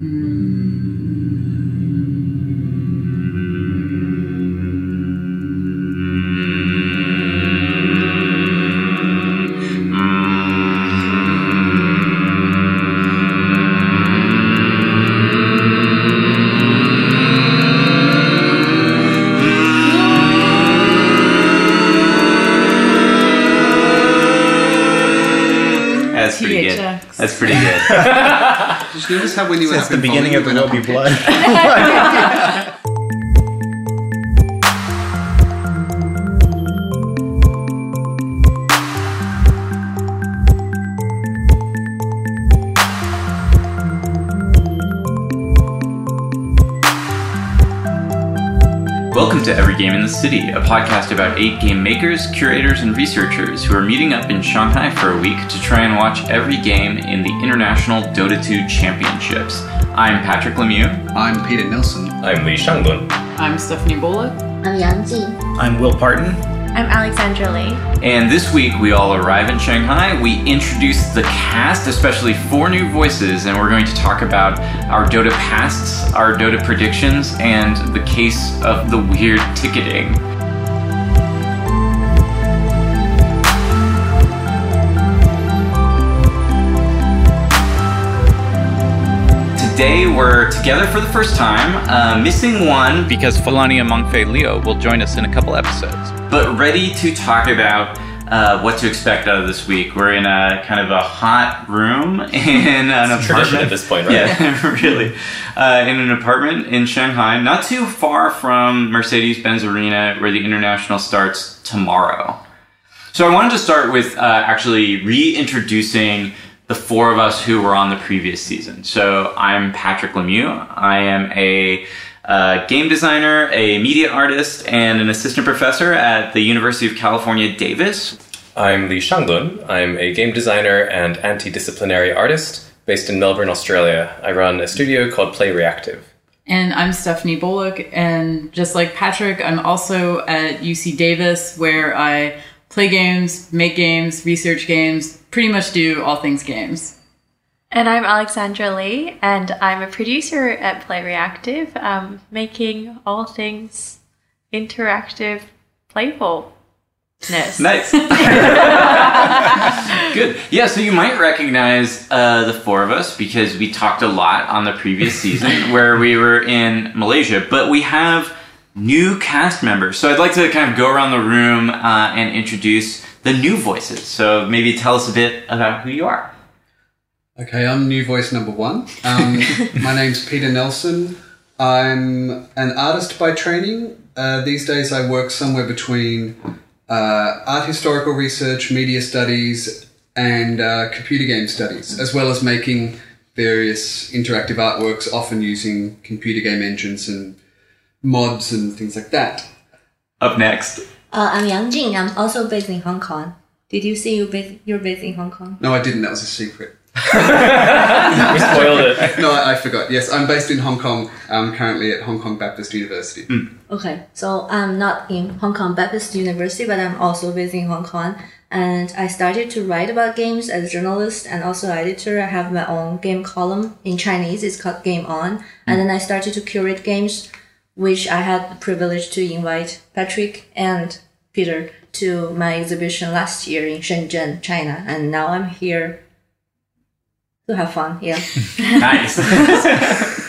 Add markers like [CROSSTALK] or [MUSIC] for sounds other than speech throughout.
That's you notice how when you were Since the beginning of the Will Be? Blood. [LAUGHS] the City, a podcast about eight game makers, curators, and researchers who are meeting up in Shanghai for a week to try and watch every game in the International Dota 2 Championships. I'm Patrick Lemieux. I'm Peter Nelson. I'm Li Shanglun. I'm Stephanie Boluk. I'm Yang Jing. I'm Will Partin. I'm Alexandra Lee. And this week we all arrive in Shanghai. We introduce the cast, especially four new voices, and we're going to talk about our Dota pasts, our Dota predictions, and the case of the weird ticketing. Today we're together for the first time, uh, missing one because Falani Amongfe Leo will join us in a couple episodes. Ready to talk about uh, what to expect out of this week. We're in a kind of a hot room in an It's apartment at this point, right? Yeah, [LAUGHS] really. Uh, in an apartment in Shanghai, not too far from Mercedes-Benz Arena, where the international starts tomorrow. So I wanted to start with uh, actually reintroducing the four of us who were on the previous season. So I'm Patrick Lemieux. I am a uh, game designer, a media artist, and an assistant professor at the University of California, Davis. I'm Lee Shanglun. I'm a game designer and anti-disciplinary artist based in Melbourne, Australia. I run a studio called Play Reactive. And I'm Stephanie Boluk. And just like Patrick, I'm also at UC Davis, where I play games, make games, research games, pretty much do all things games. And I'm Alexandra Lee, and I'm a producer at Play Reactive, um, making all things interactive, playfulness. [LAUGHS] Nice. [LAUGHS] Good. Yeah, so you might recognize uh, the four of us because we talked a lot on the previous season [LAUGHS] where we were in Malaysia, but we have new cast members. So I'd like to kind of go around the room uh, and introduce the new voices. So maybe tell us a bit about who you are. Okay, I'm new voice number one. Um, [LAUGHS] my name's Peter Nelson. I'm an artist by training. Uh, these days, I work somewhere between uh, art historical research, media studies, and uh, computer game studies, as well as making various interactive artworks, often using computer game engines and mods and things like that. Up next. Uh, I'm Yang Jing. I'm also based in Hong Kong. Did you say you based, you're based in Hong Kong? No, I didn't. That was a secret. [LAUGHS] We spoiled it. No, I, I forgot. Yes, I'm based in Hong Kong. I'm currently at Hong Kong Baptist University. Hmm. Okay, so I'm not in Hong Kong Baptist University, but I'm also based in Hong Kong. And I started to write about games as a journalist and also editor. I have my own game column in Chinese. It's called Game On. And hmm. then I started to curate games, which I had the privilege to invite Patrick and Peter to my exhibition last year in Shenzhen, China. And now I'm here to have fun. Yeah. [LAUGHS] Nice. [LAUGHS]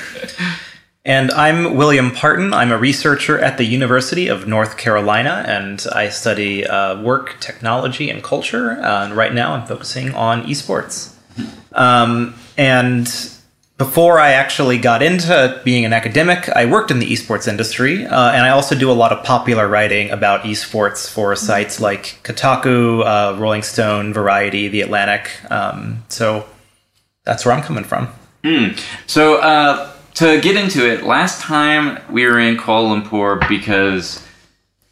And I'm William Partin. I'm a researcher at the University of North Carolina, and I study uh, work, technology, and culture. Uh, and right now, I'm focusing on esports. Um, and before I actually got into being an academic, I worked in the esports industry, uh, and I also do a lot of popular writing about esports for sites like Kotaku, uh, Rolling Stone, Variety, The Atlantic. Um, so that's where I'm coming from. So, uh, to get into it, last time we were in Kuala Lumpur because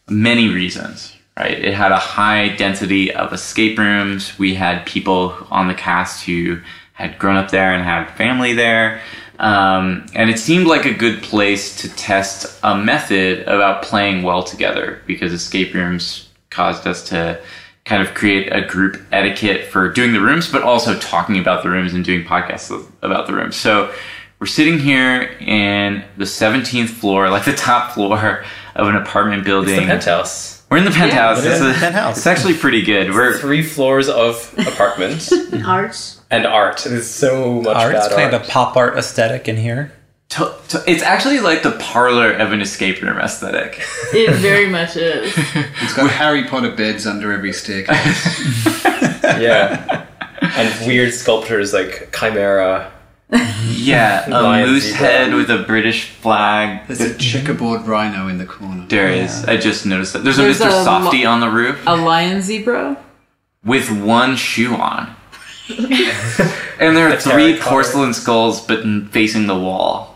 many reasons, right? It had a high density of escape rooms. We had people on the cast who had grown up there and had family there. Um, and it seemed like a good place to test a method about playing well together because escape rooms caused us to kind of create a group etiquette for doing the rooms, but also talking about the rooms and doing podcasts about the rooms. So we're sitting here in the 17th floor, like the top floor of an apartment It's building. the penthouse. We're in the penthouse. Yeah, it's, it is a- penthouse. it's actually pretty good. We're Three floors of apartment [LAUGHS] art. and art. There's so much art. bad kind art. of a pop art aesthetic in here. To, to, it's actually like the parlor of an escape room aesthetic. [LAUGHS] It very much is. [LAUGHS] It's got Harry Potter beds under every staircase. [LAUGHS] yeah. And weird sculptures like Chimera. Yeah, a Lion moose zebra. head with a British flag. There's a checkerboard rhino in the corner. There is. I just noticed that. There's, There's a Mr. a Softy lo- on the roof A lion zebra. with one shoe on. and there are three terracotta. porcelain skulls, but n- facing the wall.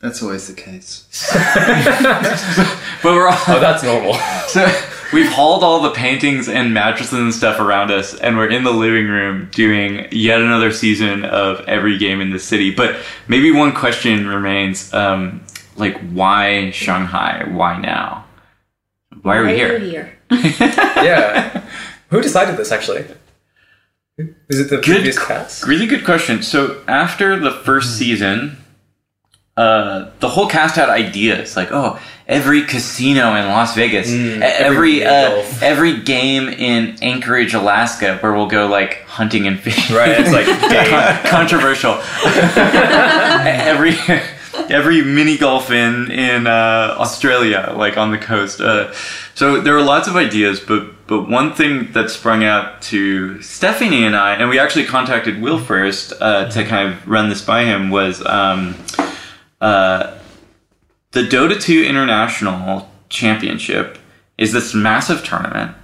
That's always the case. [LAUGHS] But we're all Oh, that's normal. [LAUGHS] so we've hauled all the paintings and mattresses and stuff around us, and we're in the living room doing yet another season of every game in the city. But maybe one question remains: um, like, why Shanghai? Why now? Why are we Why here? you here? [LAUGHS] yeah. Who decided this actually? Is it the Good previous cast? Really good question. So after the first season, uh, the whole cast had ideas like, oh, every casino in Las Vegas, Mm, every every uh, every game in Anchorage, Alaska, where we'll go like hunting and fishing. Right, it's like [LAUGHS] Con- controversial. [LAUGHS] every every mini golf in in uh, Australia, like on the coast. Uh, so there were lots of ideas, but but one thing that sprung out to Stephanie and I, and we actually contacted Will first uh, to kind of run this by him, was um, uh, the Dota 2 International Championship is this massive tournament.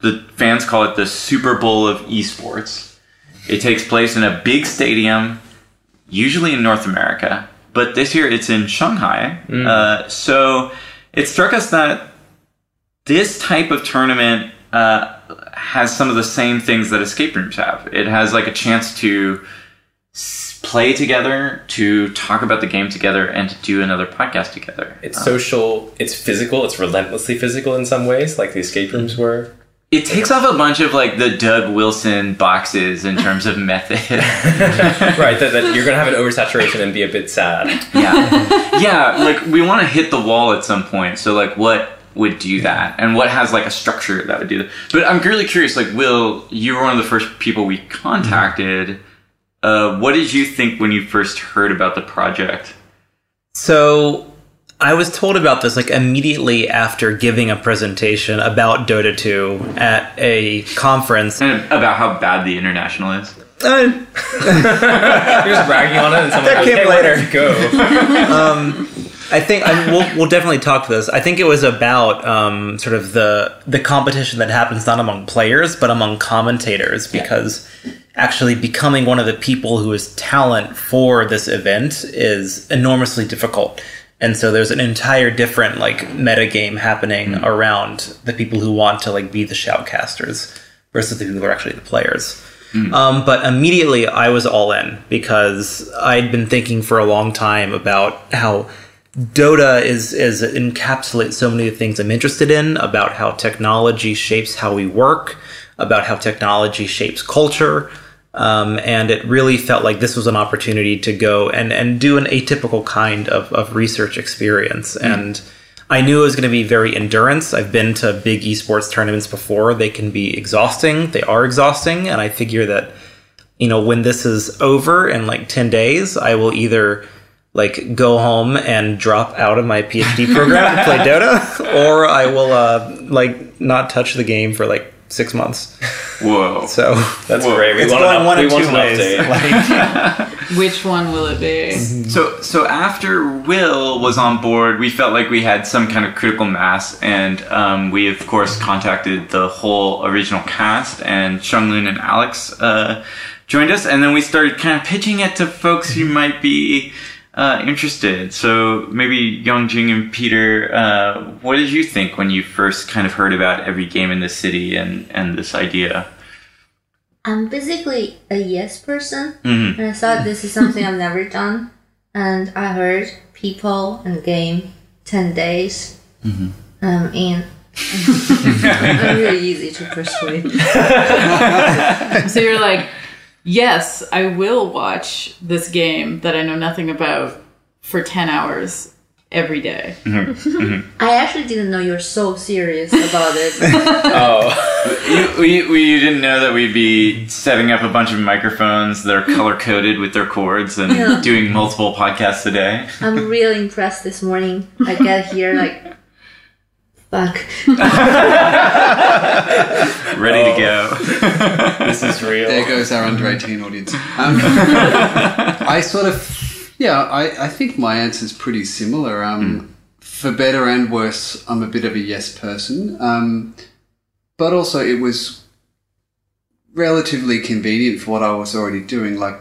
The fans call it the Super Bowl of esports. It takes place in a big stadium, usually in North America, but this year it's in Shanghai. Uh, so it struck us that this type of tournament uh, has some of the same things that escape rooms have. It has like a chance to play together, to talk about the game together, and to do another podcast together. It's um, social, it's physical, it's relentlessly physical in some ways, like the escape rooms mm-hmm. were. It takes off a bunch of like the Doug Wilson boxes in terms of method. [LAUGHS] right, that, that you're gonna have an oversaturation and be a bit sad. yeah yeah like we want to hit the wall at some point so like what would do that and what has like a structure that would do that but i'm really curious like will you were one of the first people we contacted uh, what did you think when you first heard about the project So I was told about this like immediately after giving a presentation about Dota 2 at a conference. and about how bad the international is Uh, [LAUGHS] You're just bragging on it and someone That goes, came hey, later. don't you go? [LAUGHS] [LAUGHS] I think I, we'll, we'll definitely talk to this. I think it was about um, sort of the the competition that happens not among players but among commentators because actually becoming one of the people who is talent for this event is enormously difficult. And so there's an entire different like meta game happening around the people who want to like be the shoutcasters versus the people who are actually the players. Um, but immediately I was all in because I'd been thinking for a long time about how Dota is is encapsulates so many of the things I'm interested in about how technology shapes how we work, about how technology shapes culture, um, and it really felt like this was an opportunity to go and and do an atypical kind of of research experience and. I knew it was going to be very endurance. I've been to big esports tournaments before. They can be exhausting. They are exhausting. And I figure that, you know, when this is over in like 10 days, I will either like go home and drop out of my PhD [LAUGHS] program to play Dota, or I will uh, like not touch the game for like six months. whoa So That's Whoa. great. We it's want going an, one we of two an ways. update. [LAUGHS] Like, Which one will it be? So, so after Will was on board, we felt like we had some kind of critical mass, and um, we of course contacted the whole original cast, and Shunglun and Alex uh, joined us, and then we started kind of pitching it to folks who might be uh, interested. So maybe Yongjing and Peter, uh, what did you think when you first kind of heard about every game in the city and and this idea? I'm basically a yes person, Mhm. and I thought this is something I've never done. And I heard people and game ten days. Um, in. I'm really easy to persuade. [LAUGHS] So you're like, yes, I will watch this game that I know nothing about for 10 hours every day. [LAUGHS] Mm-hmm. Mm-hmm. I actually didn't know you're so serious about it. [LAUGHS] Oh, you, we, we didn't know that we'd be setting up a bunch of microphones that are color coded with their cords and Yeah. doing multiple podcasts a day. I'm really impressed this morning. I get here like, fuck. [LAUGHS] Ready Oh. to go. [LAUGHS] this is real. There goes our under 18 audience. Um, [LAUGHS] I sort of, yeah, I, I think my answer is pretty similar. Um, For better and worse, I'm a bit of a yes person. Um, but also, it was relatively convenient for what I was already doing. Like,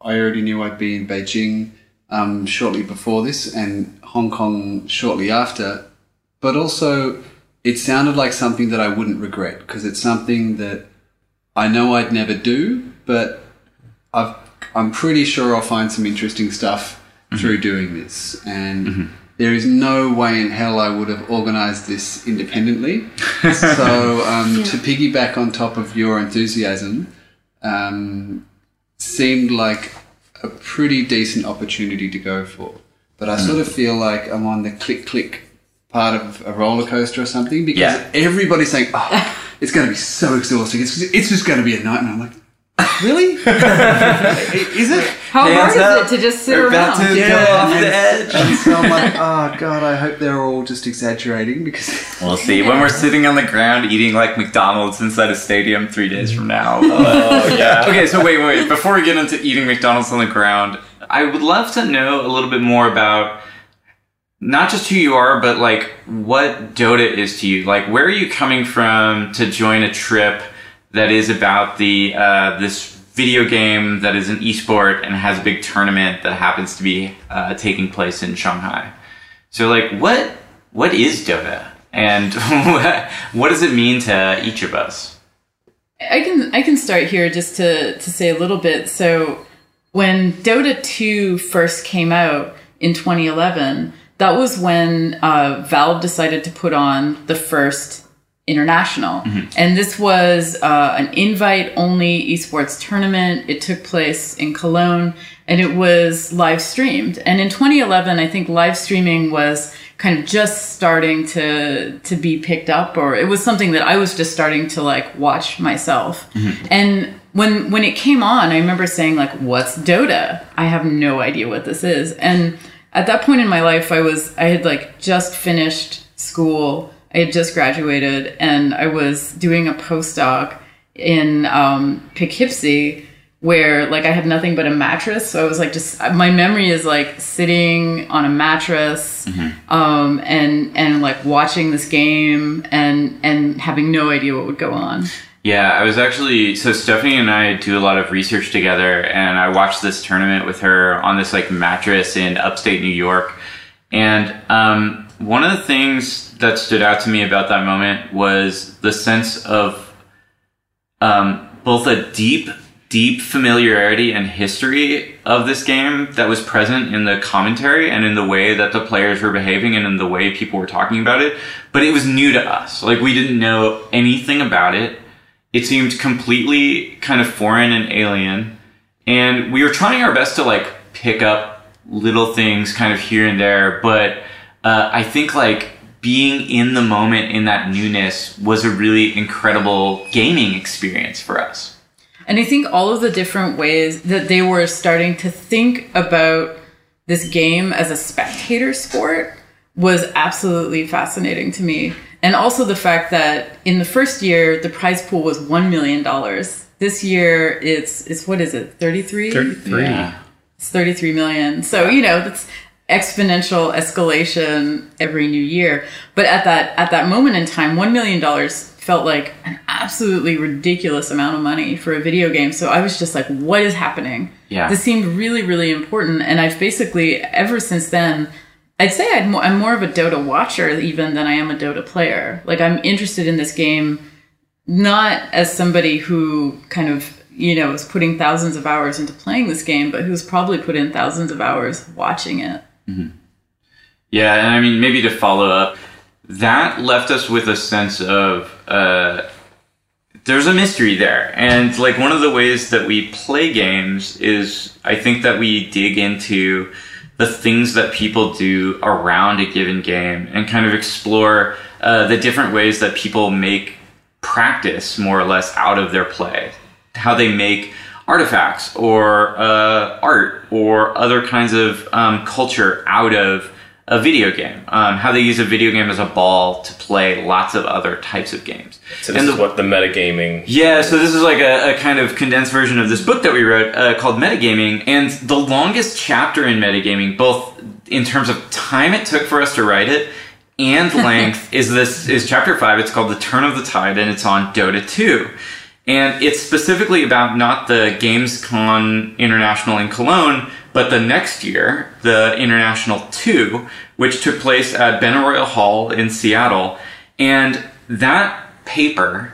I already knew I'd be in Beijing um, shortly before this and Hong Kong shortly after. But also, it sounded like something that I wouldn't regret because it's something that I know I'd never do, but I've, I'm pretty sure I'll find some interesting stuff through doing this. And there is no way in hell I would have organized this independently. [LAUGHS] so, um, to piggyback on top of your enthusiasm, um, seemed like a pretty decent opportunity to go for. But I sort of feel like I'm on the click click part of a roller coaster or something because Yeah. everybody's saying, oh, it's going to be so exhausting. It's, it's just going to be a nightmare. I'm like, really? [LAUGHS] Is it? How Hands hard up. is it to just sit We're around? about to Yeah, go off the edge. And so I'm like, oh god, I hope they're all just exaggerating because [LAUGHS] We'll see. When we're sitting on the ground eating like McDonald's inside a stadium three days from now. [LAUGHS] Oh yeah. okay, so wait, wait. Before we get into eating McDonald's on the ground, I would love to know a little bit more about not just who you are, but like what Dota is to you. Like, where are you coming from to join a trip that is about the uh, this video game that is an esport and has a big tournament that happens to be uh, taking place in Shanghai. So, like, what what is Dota, and [LAUGHS] what, does it mean to each of us? I can I can start here just to to say a little bit. So when Dota 2 first came out in 2011, that was when uh, Valve decided to put on the first international, and this was uh, an invite only esports tournament. It took place in Cologne, and it was live streamed. And in 2011, I think live streaming was kind of just starting to to be picked up or it was something that I was just starting to like watch myself. And when when it came on, I remember saying like what's Dota? I have no idea what this is. And at that point in my life I was I had like just finished school. I had just graduated and I was doing a postdoc in um, Poughkeepsie where like I had nothing but a mattress. So I was like just my memory is like sitting on a mattress um, and and like watching this game and and having no idea what would go on. Yeah, I was actually so Stephanie and I do a lot of research together, and I watched this tournament with her on this like mattress in upstate New York. And um, one of the things that stood out to me about that moment was the sense of um, both a deep, deep familiarity and history of this game that was present in the commentary and in the way that the players were behaving and in the way people were talking about it. But it was new to us. Like we didn't know anything about it. It seemed completely kind of foreign and alien. And we were trying our best to like pick up little things kind of here and there. But uh, I think like being in the moment in that newness was a really incredible gaming experience for us. And I think all of the different ways that they were starting to think about this game as a spectator sport was absolutely fascinating to me. And also the fact that in the first year the prize pool was one million dollars. This year it's it's what is it, thirty three? Thirty-three. Yeah. It's 33 million. So, you know, that's exponential escalation every new year. But at that at that moment in time, 1 million dollars felt like an absolutely ridiculous amount of money for a video game. So I was just like, what is happening? Yeah. This seemed really really important and I've basically ever since then I'd say I'd more, I'm more of a Dota watcher even than I am a Dota player. Like I'm interested in this game not as somebody who kind of you know is putting thousands of hours into playing this game, but who's probably put in thousands of hours watching it. Yeah, and I mean, maybe to follow up, that left us with a sense of uh, there's a mystery there. And like one of the ways that we play games is I think that we dig into the things that people do around a given game and kind of explore uh, the different ways that people make practice more or less out of their play. How they make artifacts or uh, art or other kinds of um, culture out of a video game. Um, how they use a video game as a ball to play lots of other types of games. So this And is what the metagaming. yeah, so this is like a, a kind of condensed version of this book that we wrote uh, called Metagaming. And the longest chapter in Metagaming, both in terms of time it took for us to write it and [LAUGHS] length, is this is chapter five. It's called The Turn of the Tide, and it's on Dota 2. And it's specifically about not the Gamescom International in Cologne, but the next year, the International 2, which took place at Benaroya Hall in Seattle. And that paper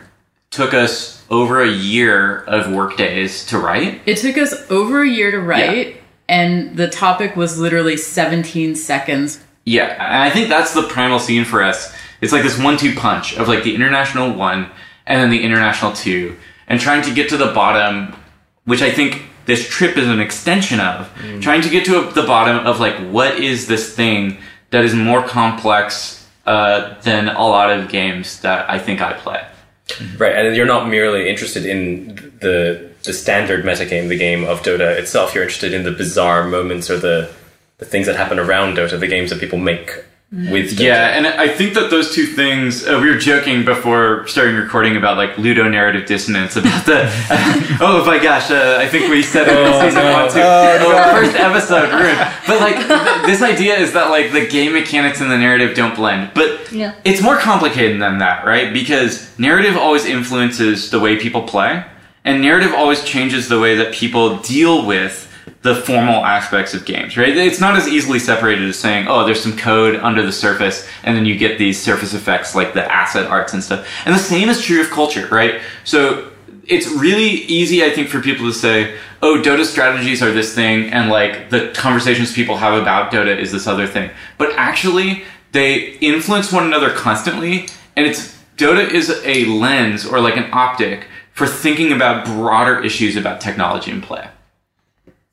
took us over a year of work days to write. It took us over a year to write, and the topic was literally 17 seconds. Yeah, and I think that's the primal scene for us. It's like this one-two punch of like the international one and then the international two, and trying to get to the bottom, which I think this trip is an extension of. Trying to get to the bottom of like what is this thing that is more complex uh, than a lot of games that I think I play. Right, and you're not merely interested in the the standard metagame, the game of Dota itself. You're interested in the bizarre moments or the the things that happen around Dota, the games that people make with Dota. Yeah, and I think that those two things, uh, we were joking before starting recording about like ludo narrative dissonance about the, [LAUGHS] oh my gosh, uh, I think we said it in season one too. Oh, first episode ruined. But like, th- this idea is that like the game mechanics and the narrative don't blend. But Yeah. it's more complicated than that, right? Because narrative always influences the way people play, and narrative always changes the way that people deal with the formal aspects of games, right? It's not as easily separated as saying, oh, there's some code under the surface, and then you get these surface effects like the asset arts and stuff. And the same is true of culture, right? So it's really easy, I think, for people to say, oh, Dota strategies are this thing, and like the conversations people have about Dota is this other thing. But actually, they influence one another constantly, and it's Dota is a lens or like an optic for thinking about broader issues about technology and play.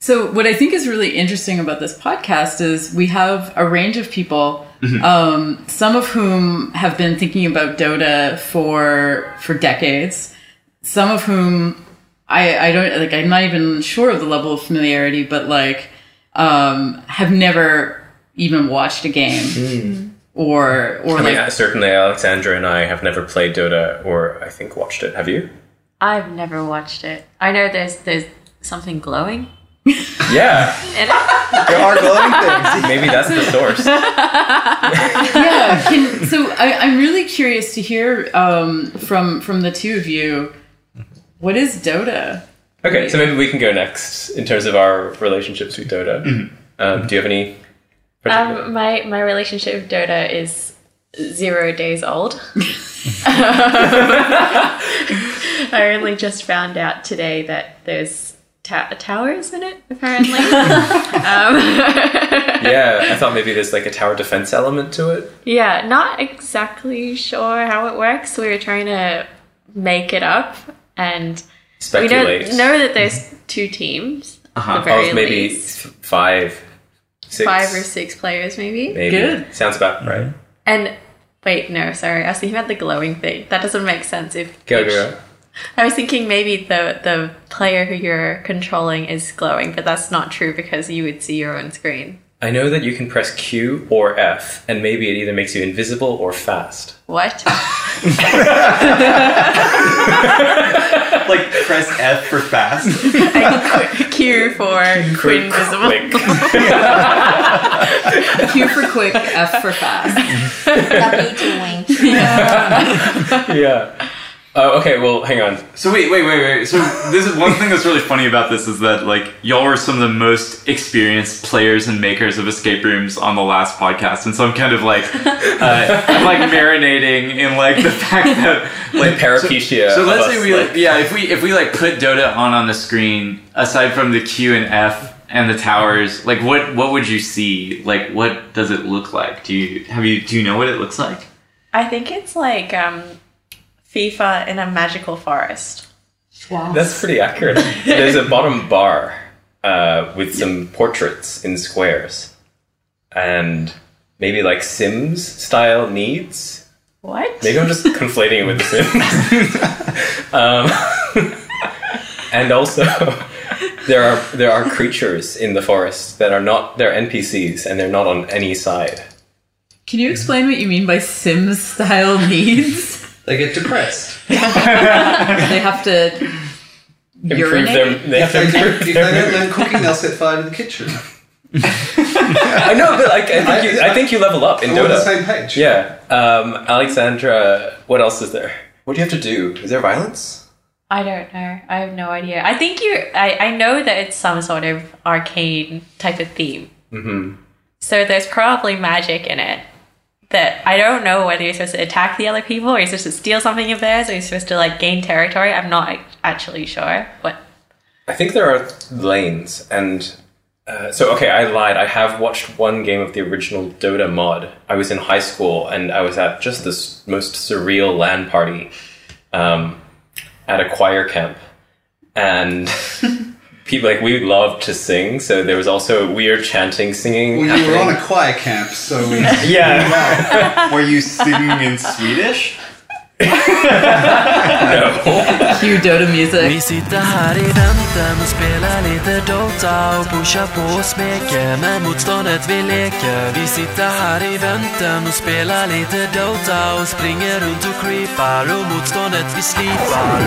So, what I think is really interesting about this podcast is we have a range of people, um, some of whom have been thinking about Dota for for decades, some of whom I, I don't like. I'm not even sure of the level of familiarity, but like um, have never even watched a game or or I mean, like certainly Alexandra and I have never played Dota or I think watched it. Have you? I've never watched it. I know there's there's something glowing [LAUGHS] Yeah, in it. There are glowing [LAUGHS] things. maybe that's the source. [LAUGHS] yeah. Can, so I, I'm really curious to hear um, from from the two of you. What is Dota? Okay, so maybe we can go next in terms of our relationships with Dota. Um, do you have any? Um, my my relationship with Dota is zero days old. I only just found out today that there's ta- towers in it. [LAUGHS] Apparently, um, [LAUGHS] yeah, I thought maybe there's like a tower defense element to it. yeah, not exactly sure how it works. We were trying to make it up, and we know, Speculate. know that there's two teams. Uh-huh. At the very Oh, maybe least. f- five, six, five or six players, maybe. maybe. Good. Sounds about right. And wait, no, sorry, I was thinking about the glowing thing. That doesn't make sense. If Go, each- go, go. [LAUGHS] I was thinking maybe the the player who you're controlling is glowing, but that's not true because you would see your own screen. I know that you can press Q or F, and maybe it either makes you invisible or fast. What? [LAUGHS] [LAUGHS] like press F for fast. Q for Quick, invisible. quick. Q for quick, F for fast. W to wink. yeah. Oh, okay. Well, hang on. So wait, wait, wait, wait. So this is one thing that's really funny about this is that like y'all were some of the most experienced players and makers of escape rooms on the last podcast, and so I'm kind of like, [LAUGHS] uh, I'm like marinating in like the fact that Like parapecia. So of let's us, say we like- like, yeah, if we if we like put Dota on on the screen aside from the Q and F and the towers, like what what would you see? Like what does it look like? Do you have you do you know what it looks like? I think it's like um, FIFA in a magical forest. Wow. That's pretty accurate. [LAUGHS] There's a bottom bar uh, with some portraits in squares, and maybe like Sims style needs. What? Maybe I'm just conflating it with The [LAUGHS] Sims. [LAUGHS] um, and also, there are there are creatures in the forest that are not they're NPCs and they're not on any side. Can you explain what you mean by Sims style needs? They get depressed. [LAUGHS] [LAUGHS] they have to Improve urinate. their they have to If they, improve if they their don't learn cooking, they'll set fire to the kitchen. [LAUGHS] I know, but like, I think you, I think you level up in We're on the Dota. same page. Yeah, um, Alexandra. What else is there? What do you have to do? Is there violence? I don't know. I have no idea. I think you. I, I know that it's some sort of arcane type of theme. Mm-hmm. So there's probably magic in it. That I don't know whether you're supposed to attack the other people or you're supposed to steal something of theirs or you're supposed to like gain territory. I'm not actually sure. what. I think there are lanes, and uh, so okay, I lied. I have watched one game of the original Dota mod. I was in high school, and I was at just this most surreal LAN party um, at a choir camp, and [LAUGHS] people like we loved to sing. So there was also weird chanting, singing. Well, you were on a choir camp, so we. [LAUGHS] yeah, Were you singing in Swedish? [LAUGHS] no. [LAUGHS] Cue Dota music. Vi sitter här i väntan och spelar lite Dota och pushar på och smeker med motståndet vi leker. Vi sitter här i väntan och spelar lite Dota och springer runt och creepar och motståndet vi slipar.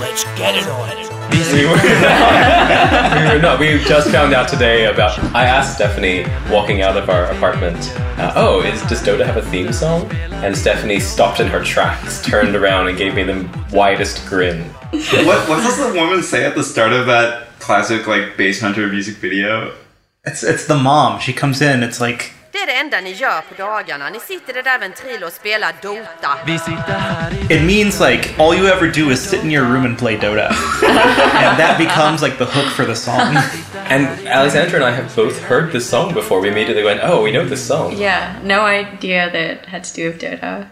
Let's get it on. We were not. we were not. We just found out today about. I asked Stephanie walking out of our apartment. Uh, oh, is does Dota have a theme song? And Stephanie stopped in her tracks, turned around, and gave me the widest grin. What what does the woman say at the start of that classic like Basshunter music video? It's it's the mom. She comes in. It's like Det är det enda ni gör på dagarna. Ni sitter i där ventrilet och spelar Dota. Vi sitter här it means like all you ever do is sit in your room and play Dota, [LAUGHS] and that becomes like the hook for the song. And Alexandra and I have both heard this song before. We immediately went, "Oh, we know this song." yeah, no idea that it had to do with Dota.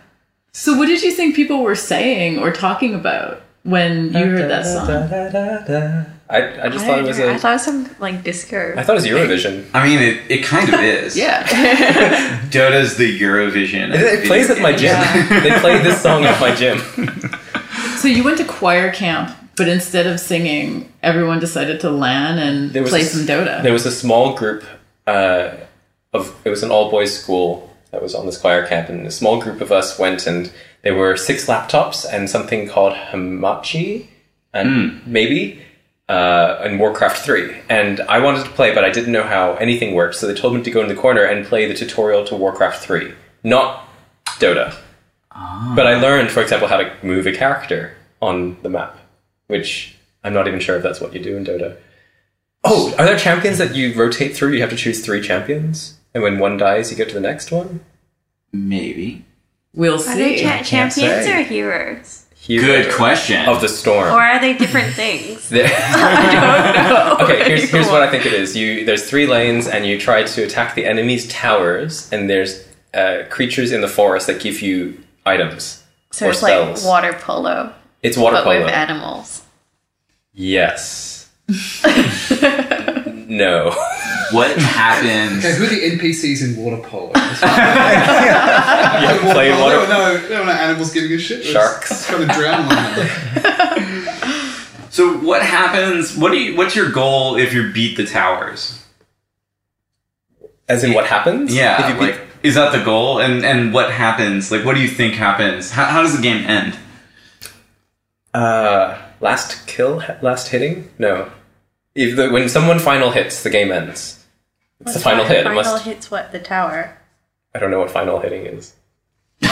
So, what did you think people were saying or talking about when you heard that song? I, I just I, thought it was I a. thought it was some like disco. I thought it was Eurovision. I mean, it, it kind of is. [LAUGHS] Yeah. [LAUGHS] Dota's the Eurovision. of It, it plays at my gym. games. they play this song at my gym. so, you went to choir camp, but instead of singing, everyone decided to LAN and There was play a- some Dota. There was a small group uh, of it was an all boys school that was on this choir camp, and a small group of us went, and there were six laptops and something called Hamachi, and maybe. Uh, and Warcraft 3. And I wanted to play, but I didn't know how anything worked, so they told me to go in the corner and play the tutorial to Warcraft 3, not Dota. But I learned, for example, how to move a character on the map, which I'm not even sure if that's what you do in Dota. Oh, are there champions that you rotate through? You have to choose three champions, and when one dies, you go to the next one. Maybe. we'll see. Are they see. cha- champions or heroes? Hero Good question. Of the storm. Or are they different things? [LAUGHS] [LAUGHS] I don't know. okay, here's, here's what I think it is. You there's three lanes, and you try to attack the enemy's towers, and there's uh, creatures in the forest that give you items So or it's spells. like water polo, it's water but polo. with animals. yes. [LAUGHS] no. What happens? Okay, who are the NPCs in water polo? [LAUGHS] [LAUGHS] You have to play Oh, water. No, no, no, no animals giving a shit. Sharks. Trying to drown one another. [LAUGHS] So what happens? What do you? What's your goal if you beat the towers? As in what happens? Yeah, If you beat- like is that the goal? And and what happens? Like, what do you think happens? How, how does the game end? Uh, last kill, last hitting? No. If the, when someone final hits, the game ends. It's the final hit. It Final must, hits what the tower. I don't know what final hitting is. [LAUGHS]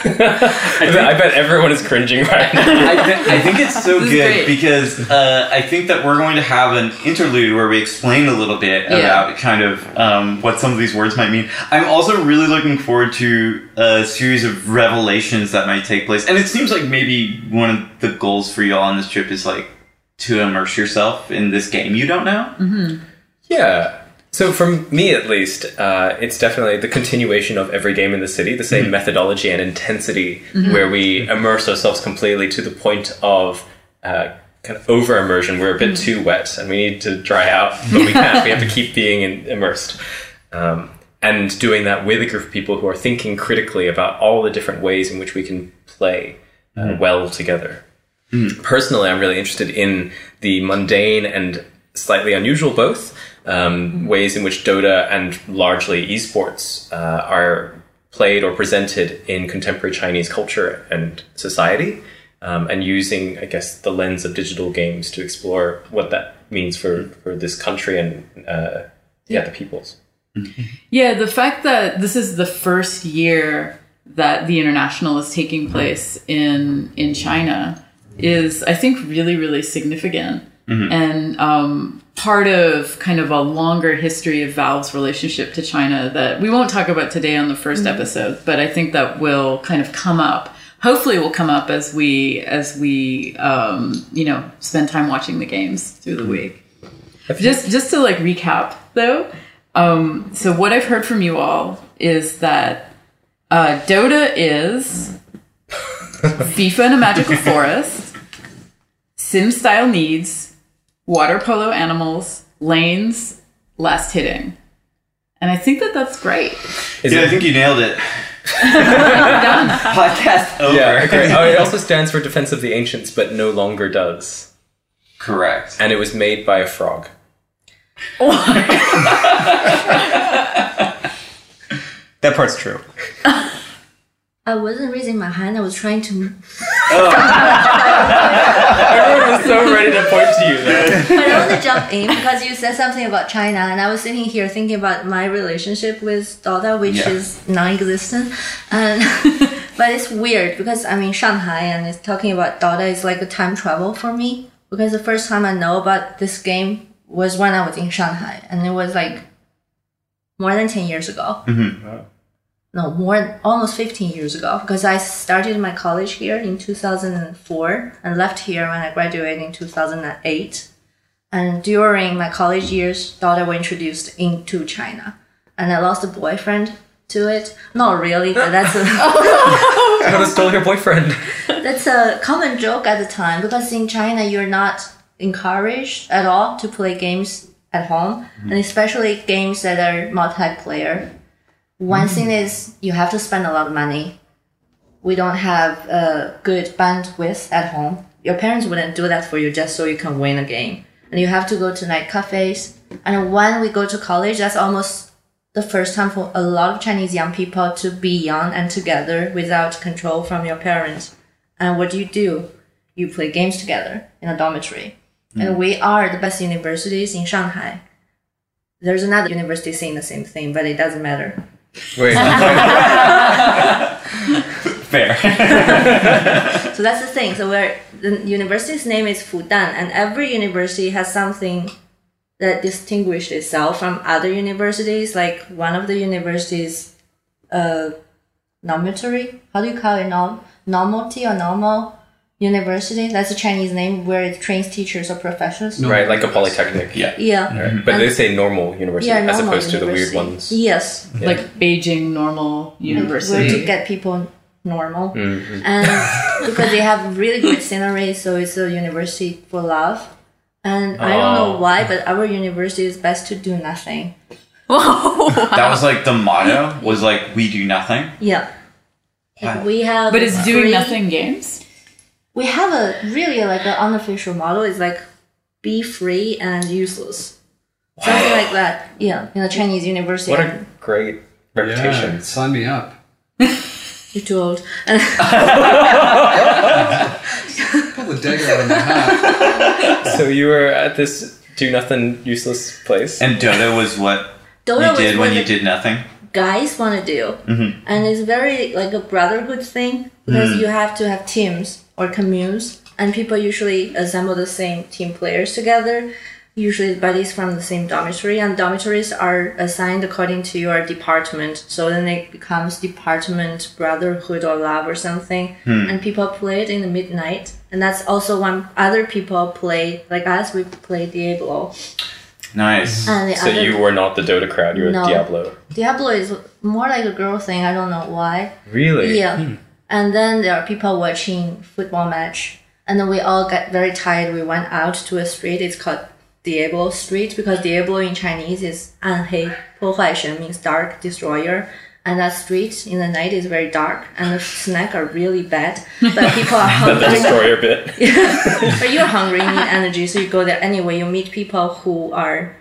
I, bet, I bet everyone is cringing right now. I, th- I think it's so good great. because uh, I think that we're going to have an interlude where we explain a little bit Yeah. about kind of um, what some of these words might mean. I'm also really looking forward to a series of revelations that might take place, and it seems like maybe one of the goals for y'all on this trip is like to immerse yourself in this game you don't know. Yeah. So, for me at least, uh, it's definitely the continuation of every game in the city, the same methodology and intensity, where we immerse ourselves completely to the point of uh, kind of over immersion. We're a bit too wet and we need to dry out, but we can't. we have to keep being in, immersed. Um, and doing that with a group of people who are thinking critically about all the different ways in which we can play uh, well together. Personally, I'm really interested in the mundane and slightly unusual both um, ways in which Dota and largely esports uh, are played or presented in contemporary Chinese culture and society, um, and using, I guess, the lens of digital games to explore what that means for, for this country and uh, yeah, the peoples. Yeah, the fact that this is the first year that the international is taking place in in China is, I think, really really significant, and um, part of kind of a longer history of Valve's relationship to China that we won't talk about today on the 1st episode, but I think that will kind of come up. Hopefully, will come up as we as we um, you know spend time watching the games through the week. Just just to like recap though, um, so what I've heard from you all is that uh, Dota is [LAUGHS] FIFA in a magical forest, sim style needs, water polo animals, lanes, last hitting, and I think that that's great. Is yeah, it- I think you nailed it. [LAUGHS] [LAUGHS] Done. Podcast over. yeah, okay. Oh, it also stands for Defense of the Ancients, but no longer does. Correct. And it was made by a frog. Oh. [LAUGHS] That part's true. I wasn't raising my hand. I was trying to. Oh. [LAUGHS] Everyone was so ready to point to you there. But I want to jump in because you said something about China, and I was sitting here thinking about my relationship with Dota, which Yeah. is non-existent. And [LAUGHS] but it's weird because I'm in Shanghai, and it's talking about Dota is like a time travel for me because the first time I know about this game was when I was in Shanghai, and it was like more than ten years ago. Mm-hmm. No, more almost 15 years ago because I started my college here in 2004 and left here when I graduated in 2008. And during my college years, Dota were introduced into China, and I lost a boyfriend to it. Not really, but that's a [LAUGHS] [LAUGHS] How stole your boyfriend? that's a common joke at the time because in China you're not encouraged at all to play games at home, mm-hmm. and especially games that are multiplayer. One thing is you have to spend a lot of money. We don't have a good bandwidth at home. Your parents wouldn't do that for you just so you can win a game. And you have to go to night cafes. And when we go to college, that's almost the first time for a lot of Chinese young people to be young and together without control from your parents. And what do you do? You play games together in a dormitory. Hmm. And we are the best universities in Shanghai. There's another university saying the same thing, but it doesn't matter. Wait, [LAUGHS] Fair. [LAUGHS] So that's the thing. So where the university's name is Fudan, and every university has something that distinguished itself from other universities. Like one of the universities, uh, dormitory. How do you call it? Norm, normalty or normal university? That's a Chinese name where it trains teachers or professors. right, like a polytechnic. yeah. Yeah. But they say normal university Yeah, as normal opposed to the weird ones. Yes. Like Beijing Normal university. where University. to get people normal Mm-hmm. and because they have really good scenery so it's a university for love and i don't know Oh. why but our university is best to do nothing [LAUGHS] That was like the motto. Was like we do nothing. yeah Like, we have But it's doing free- nothing games. We have a really like an unofficial model it's like be free and useless something like that yeah in a chinese university What a great reputation. Yeah, sign me up. [LAUGHS] you're too old [LAUGHS] Pull the dagger out of my heart. [LAUGHS] So you were at this do nothing useless place. And Dota was what Dota you did when you did nothing. guys want to do mm-hmm. and it's very like a brotherhood thing because mm-hmm. you have to have teams or communes and people usually assemble the same team players together usually buddies from the same dormitory and dormitories are assigned according to your department so then it becomes department brotherhood or love or something hmm. and people play it in the midnight and that's also when other people play like us we play diablo Nice. And So other you were not the Dota crowd, you were No. Diablo. Diablo is more like a girl thing. I don't know why. Really? Yeah. Hmm. And then there are people watching football match, and then we all got very tired. We went out to a street. It's called Diablo Street because Diablo in Chinese is 暗黑破坏神 means dark destroyer. And that street in the night is very dark, and the snacks are really bad. But [LAUGHS] people are The hungry. destroyer [LAUGHS] bit. but you're hungry, you need energy, so you go there anyway. You meet people who are,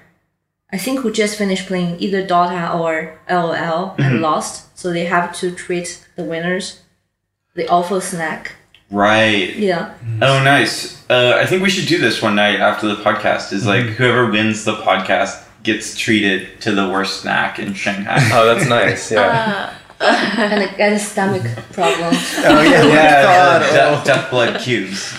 I think, who just finished playing either Dota or LOL and lost, so they have to treat the winners the awful snack. Right. Yeah. Oh, nice. Uh, I think we should do this one night after the podcast. Is like whoever wins the podcast gets treated to the worst snack in Shanghai. Oh, that's nice. Yeah. Uh, [LAUGHS] and they get a stomach problem. Oh yeah, yeah, the death, death blood cubes.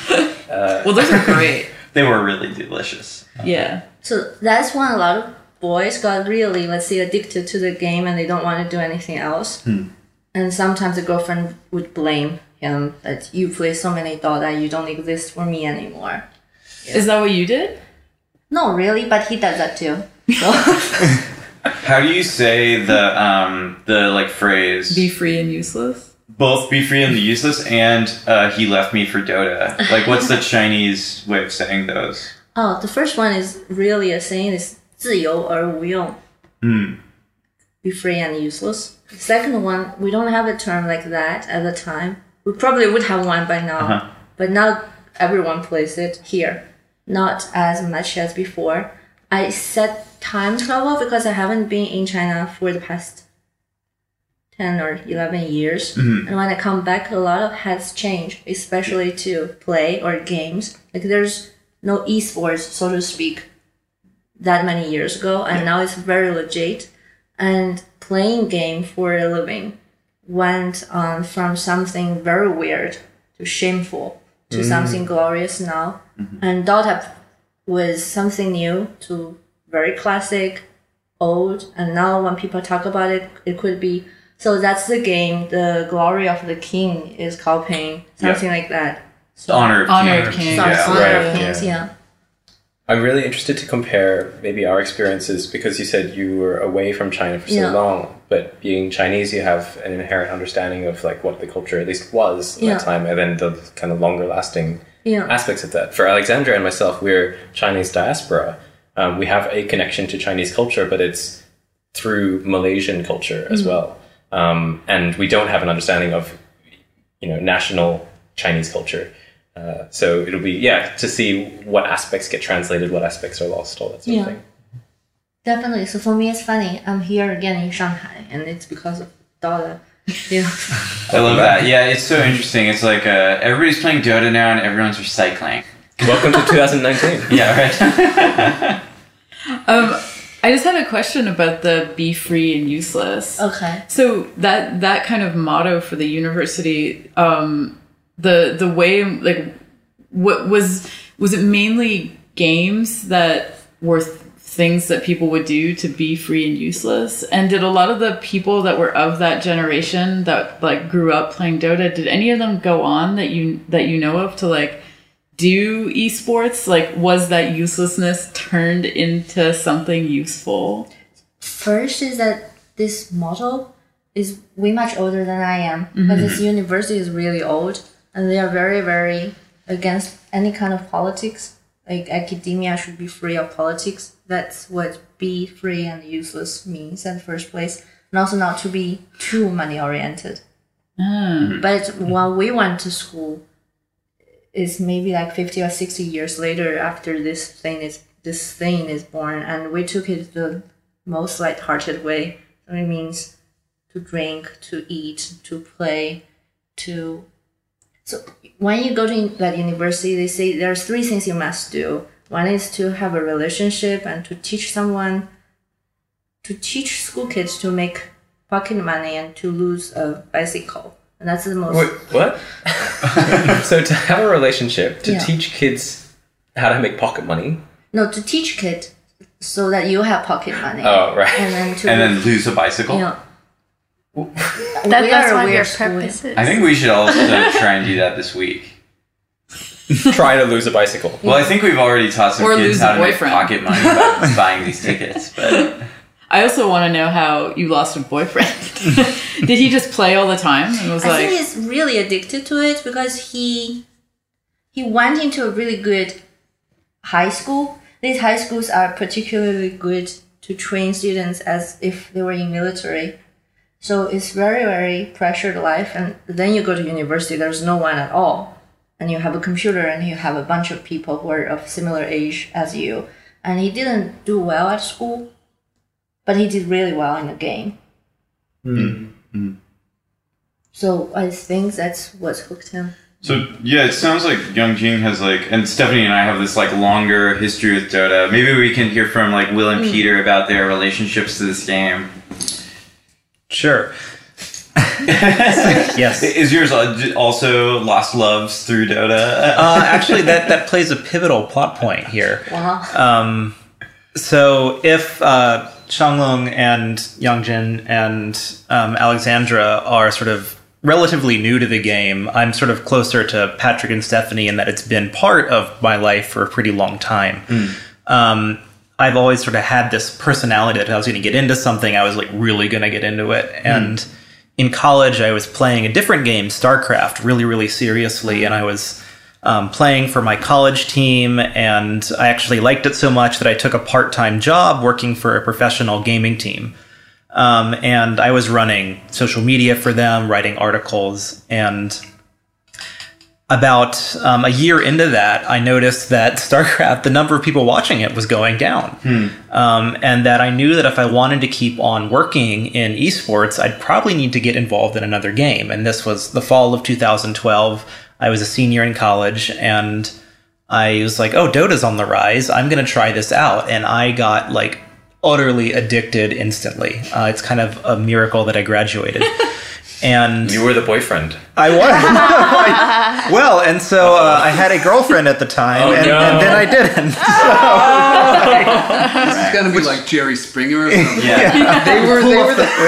Well, those are great. [LAUGHS] They were really delicious. Yeah. So that's when a lot of boys got really, let's say, addicted to the game and they don't want to do anything else. Hmm. And sometimes the girlfriend would blame him that you play so many Dota, you don't exist for me anymore. Is that what you did? No, really, but he does that too. So [LAUGHS] How do you say the um the like phrase Be free and useless? both be free and the useless and uh, he left me for Dota? Like what's the [LAUGHS] Chinese way of saying those? Oh, the first one is really a saying is 自由而无用. Be free and useless. The second one, we don't have a term like that at the time. We probably would have one by now, Uh-huh. but now everyone plays it here. Not as much as before. I said time travel because I haven't been in China for the past 10 or 11 years. And when I come back, a lot of has changed, especially to play or games. Like there's no esports, so to speak, that many years ago, and now it's very legit. And playing game for a living went on from something very weird to shameful to mm. something glorious now. Mm-hmm. And Dota was something new to very classic, old, and now when people talk about it, it could be. So that's the game. The glory of the king is copying something like that. The honor of Honor King. of King. Yeah, honor right, of kings. yeah. yeah. I'm really interested to compare maybe our experiences because you said you were away from China for so Yeah. long, but being Chinese, you have an inherent understanding of like what the culture at least was at Yeah. that time, and then the kind of longer lasting Yeah. aspects of that. For Alexandra and myself, we're Chinese diaspora. Um, we have a connection to Chinese culture, but it's through Malaysian culture as well, um, and we don't have an understanding of you know national Chinese culture. Uh, so it'll be yeah to see what aspects get translated, what aspects are lost, all that sort Yeah. of thing. Definitely. So for me, it's funny. I'm here again in Shanghai, and it's because of Dota. [LAUGHS] Yeah. I love that. Yeah, it's so interesting. It's like uh, everybody's playing Dota now and everyone's recycling. Welcome to [LAUGHS] 2019. Yeah, right. [LAUGHS] Um, I just had a question about the be free and useless. okay. So that that kind of motto for the university, um, the the way like what was was it mainly games that were th- things that people would do to be free and useless? And did a lot of the people that were of that generation that like grew up playing Dota, did any of them go on that you that you know of to like do esports? Like was that uselessness turned into something useful? First is that this model is way much older than I am, but mm-hmm. this university is really old, and they are very, very against any kind of politics. Like academia should be free of politics. That's what be free and useless means in the first place, and also not to be too money oriented. Hmm. But when we went to school, is maybe like 50 or 60 years later after this thing is this thing is born and we took it the most light-hearted way so it means to drink to eat to play to so when you go to that university they say there's three things you must do one is to have a relationship and to teach someone to teach school kids to make pocket money and to lose a bicycle and that's the most Wait, what? [LAUGHS] so to have a relationship, to Yeah. teach kids how to make pocket money. No, to teach kids so that you have pocket money. Oh, right. And then to and then lose a bicycle. you know, That, we that's are a one of your weird purposes. I think we should also uh, try and do that this week. [LAUGHS] try to lose a bicycle. Well, I think we've already taught some Or kids lose how a to make pocket money by [LAUGHS] buying these tickets. But [LAUGHS] I also want to know how you lost a boyfriend. Did he just play all the time and was I like, think he's really addicted to it because he he went into a really good high school. These high schools are particularly good to train students as if they were in military. So it's very very pressured life, and then you go to university. There's no one at all, and you have a computer, and you have a bunch of people who are of similar age as you. And he didn't do well at school, but he did really well in the game. Hmm. So I think that's what hooked him. So yeah, it sounds like Young Jing has like, and Stephanie and I have this like longer history with Dota. Maybe we can hear from like Will and Peter about their relationships to this game. Sure. [LAUGHS] yes. Is yours also lost loves through Dota? Uh, actually, that, that plays a pivotal plot point here. Wow. Um, so if uh, Shanglong and Youngjin and um, Alexandra are sort of relatively new to the game, I'm sort of closer to Patrick and Stephanie in that it's been part of my life for a pretty long time. Um, I've always sort of had this personality that if I was going to get into something, I was like really going to get into it. And in college, I was playing a different game, StarCraft, really, really seriously, and I was um, playing for my college team, and I actually liked it so much that I took a part-time job working for a professional gaming team. Um, and I was running social media for them, writing articles, and about um, a year into that, I noticed that [LAUGHS] StarCraft, the number of people watching it was going down. Um, and that I knew that if I wanted to keep on working in esports, I'd probably need to get involved in another game. And this was the fall of 2012. I was a senior in college and I was like, oh, Dota's on the rise. I'm going to try this out. And I got like utterly addicted instantly. Uh, it's kind of a miracle that I graduated. [LAUGHS] And You were the boyfriend. I was. [LAUGHS] well, and so uh, I had a girlfriend at the time, Oh, and, no. and then I didn't. It's going to be like Jerry Springer or something. yeah. They were, they were the, [LAUGHS]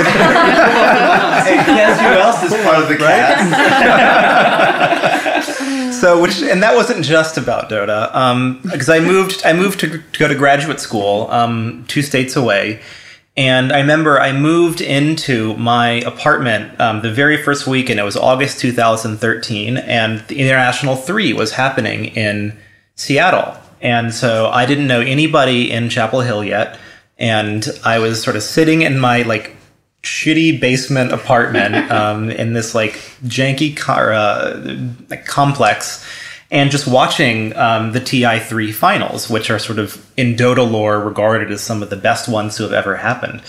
hey, guess who else is part of the cast? [LAUGHS] so, which and that wasn't just about Dota, um, because I moved. I moved to, to go to graduate school, um, two states away. And I remember I moved into my apartment um, the very first week, and it was August 2013, and the International 3 was happening in Seattle. And so I didn't know anybody in Chapel Hill yet. And I was sort of sitting in my like shitty basement apartment [LAUGHS] um, in this like janky car, uh, complex and just watching um, the TI3 finals, which are sort of in Dota lore regarded as some of the best ones to have ever happened.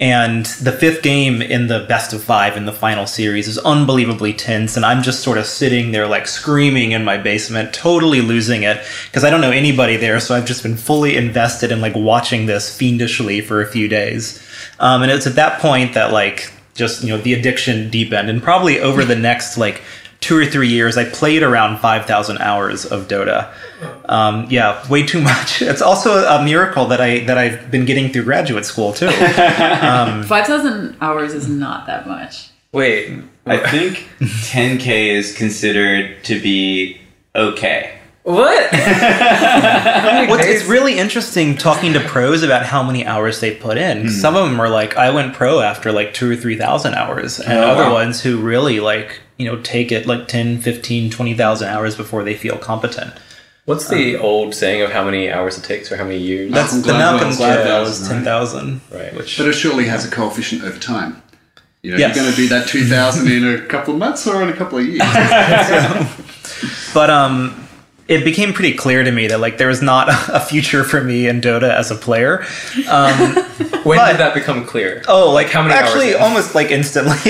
And the fifth game in the best of five in the final series is unbelievably tense, and I'm just sort of sitting there like screaming in my basement, totally losing it because I don't know anybody there. So I've just been fully invested in like watching this fiendishly for a few days. Um, and it's at that point that like just you know the addiction deepened, and probably over the next like two or three years, I played around 5,000 hours of Dota. Um, yeah, way too [LAUGHS] much. It's also a miracle that I that I've been getting through graduate school too. [LAUGHS] 5,000 hours is not that much. Wait, I think 10k is considered to be okay. what? [LAUGHS] What's, it's really interesting talking to pros about how many hours they put in. Some of them are like, I went pro after like two or 3,000 hours. And Oh, other wow. ones who really like, you know, take it like 10, 15, 20,000 hours before they feel competent. What's the old saying of how many hours it takes or how many years? That's Malcolm the Malcolm Gladwell's Gladwell is 10,000, 10,000. right. Which but it surely has a coefficient over time. You know, Yes. you're going to do that [LAUGHS] 2,000 in a couple of months or in a couple of years. [LAUGHS] But um, it became pretty clear to me that like there was not [LAUGHS] a future for me in Dota as a player. Um, [LAUGHS] when but- did that become clear? oh, like how many Actually, hours? almost like instantly. [LAUGHS]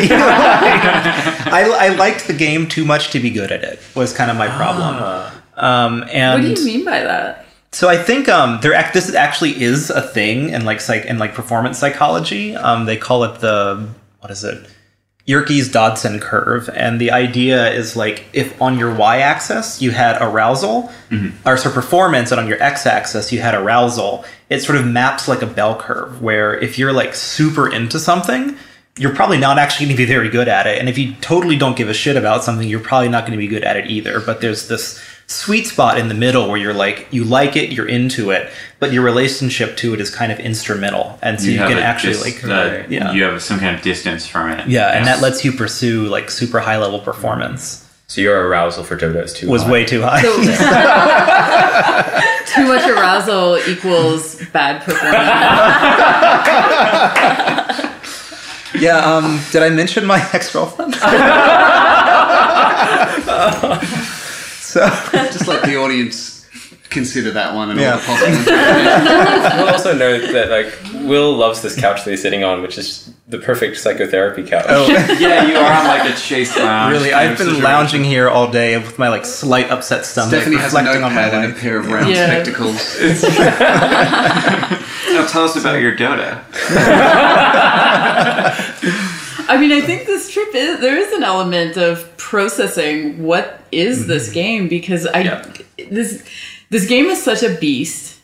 I, I liked the game too much to be good at it. Was kind of my problem. Ah. Um, and What do you mean by that? so I think um, there act- this actually is a thing in like psych in like performance psychology. Um, they call it the what is it? Yerkes Dodson curve, and the idea is like if on your y-axis you had arousal, mm-hmm. or so performance, and on your x-axis you had arousal, it sort of maps like a bell curve. Where if you're like super into something, you're probably not actually going to be very good at it, and if you totally don't give a shit about something, you're probably not going to be good at it either. But there's this sweet spot in the middle where you're like you like it, you're into it, but your relationship to it is kind of instrumental, and so you, have can actually dis- like uh, yeah. you have some kind of distance from it. yeah, and that lets you pursue like super high level performance. So your arousal for Dota is too Was high. way too high. [LAUGHS] [LAUGHS] Too much arousal equals bad performance. [LAUGHS] yeah. Um. Did I mention my ex girlfriend? So [LAUGHS] Just let the audience consider that one and Yeah. all the possible. We'll also note that like Will loves this couch that he's sitting on, which is the perfect psychotherapy couch. oh. [LAUGHS] yeah, you are on like a chaise lounge. Really, I've been lounging here all day with my like slight upset stomach, Stephanie has a reflecting on my notepad and a pair of round Yeah. spectacles. [LAUGHS] Now tell us about your Dota. I mean, I think this trip is there is an element of processing what is mm-hmm. this game because I Yeah. this this game is such a beast,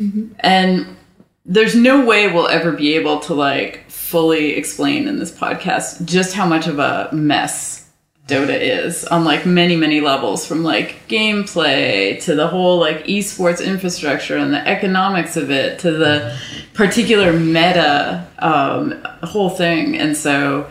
mm-hmm. and there's no way we'll ever be able to like fully explain in this podcast just how much of a mess Dota is on like many many levels from like gameplay to the whole like esports infrastructure and the economics of it to the particular meta um, whole thing and so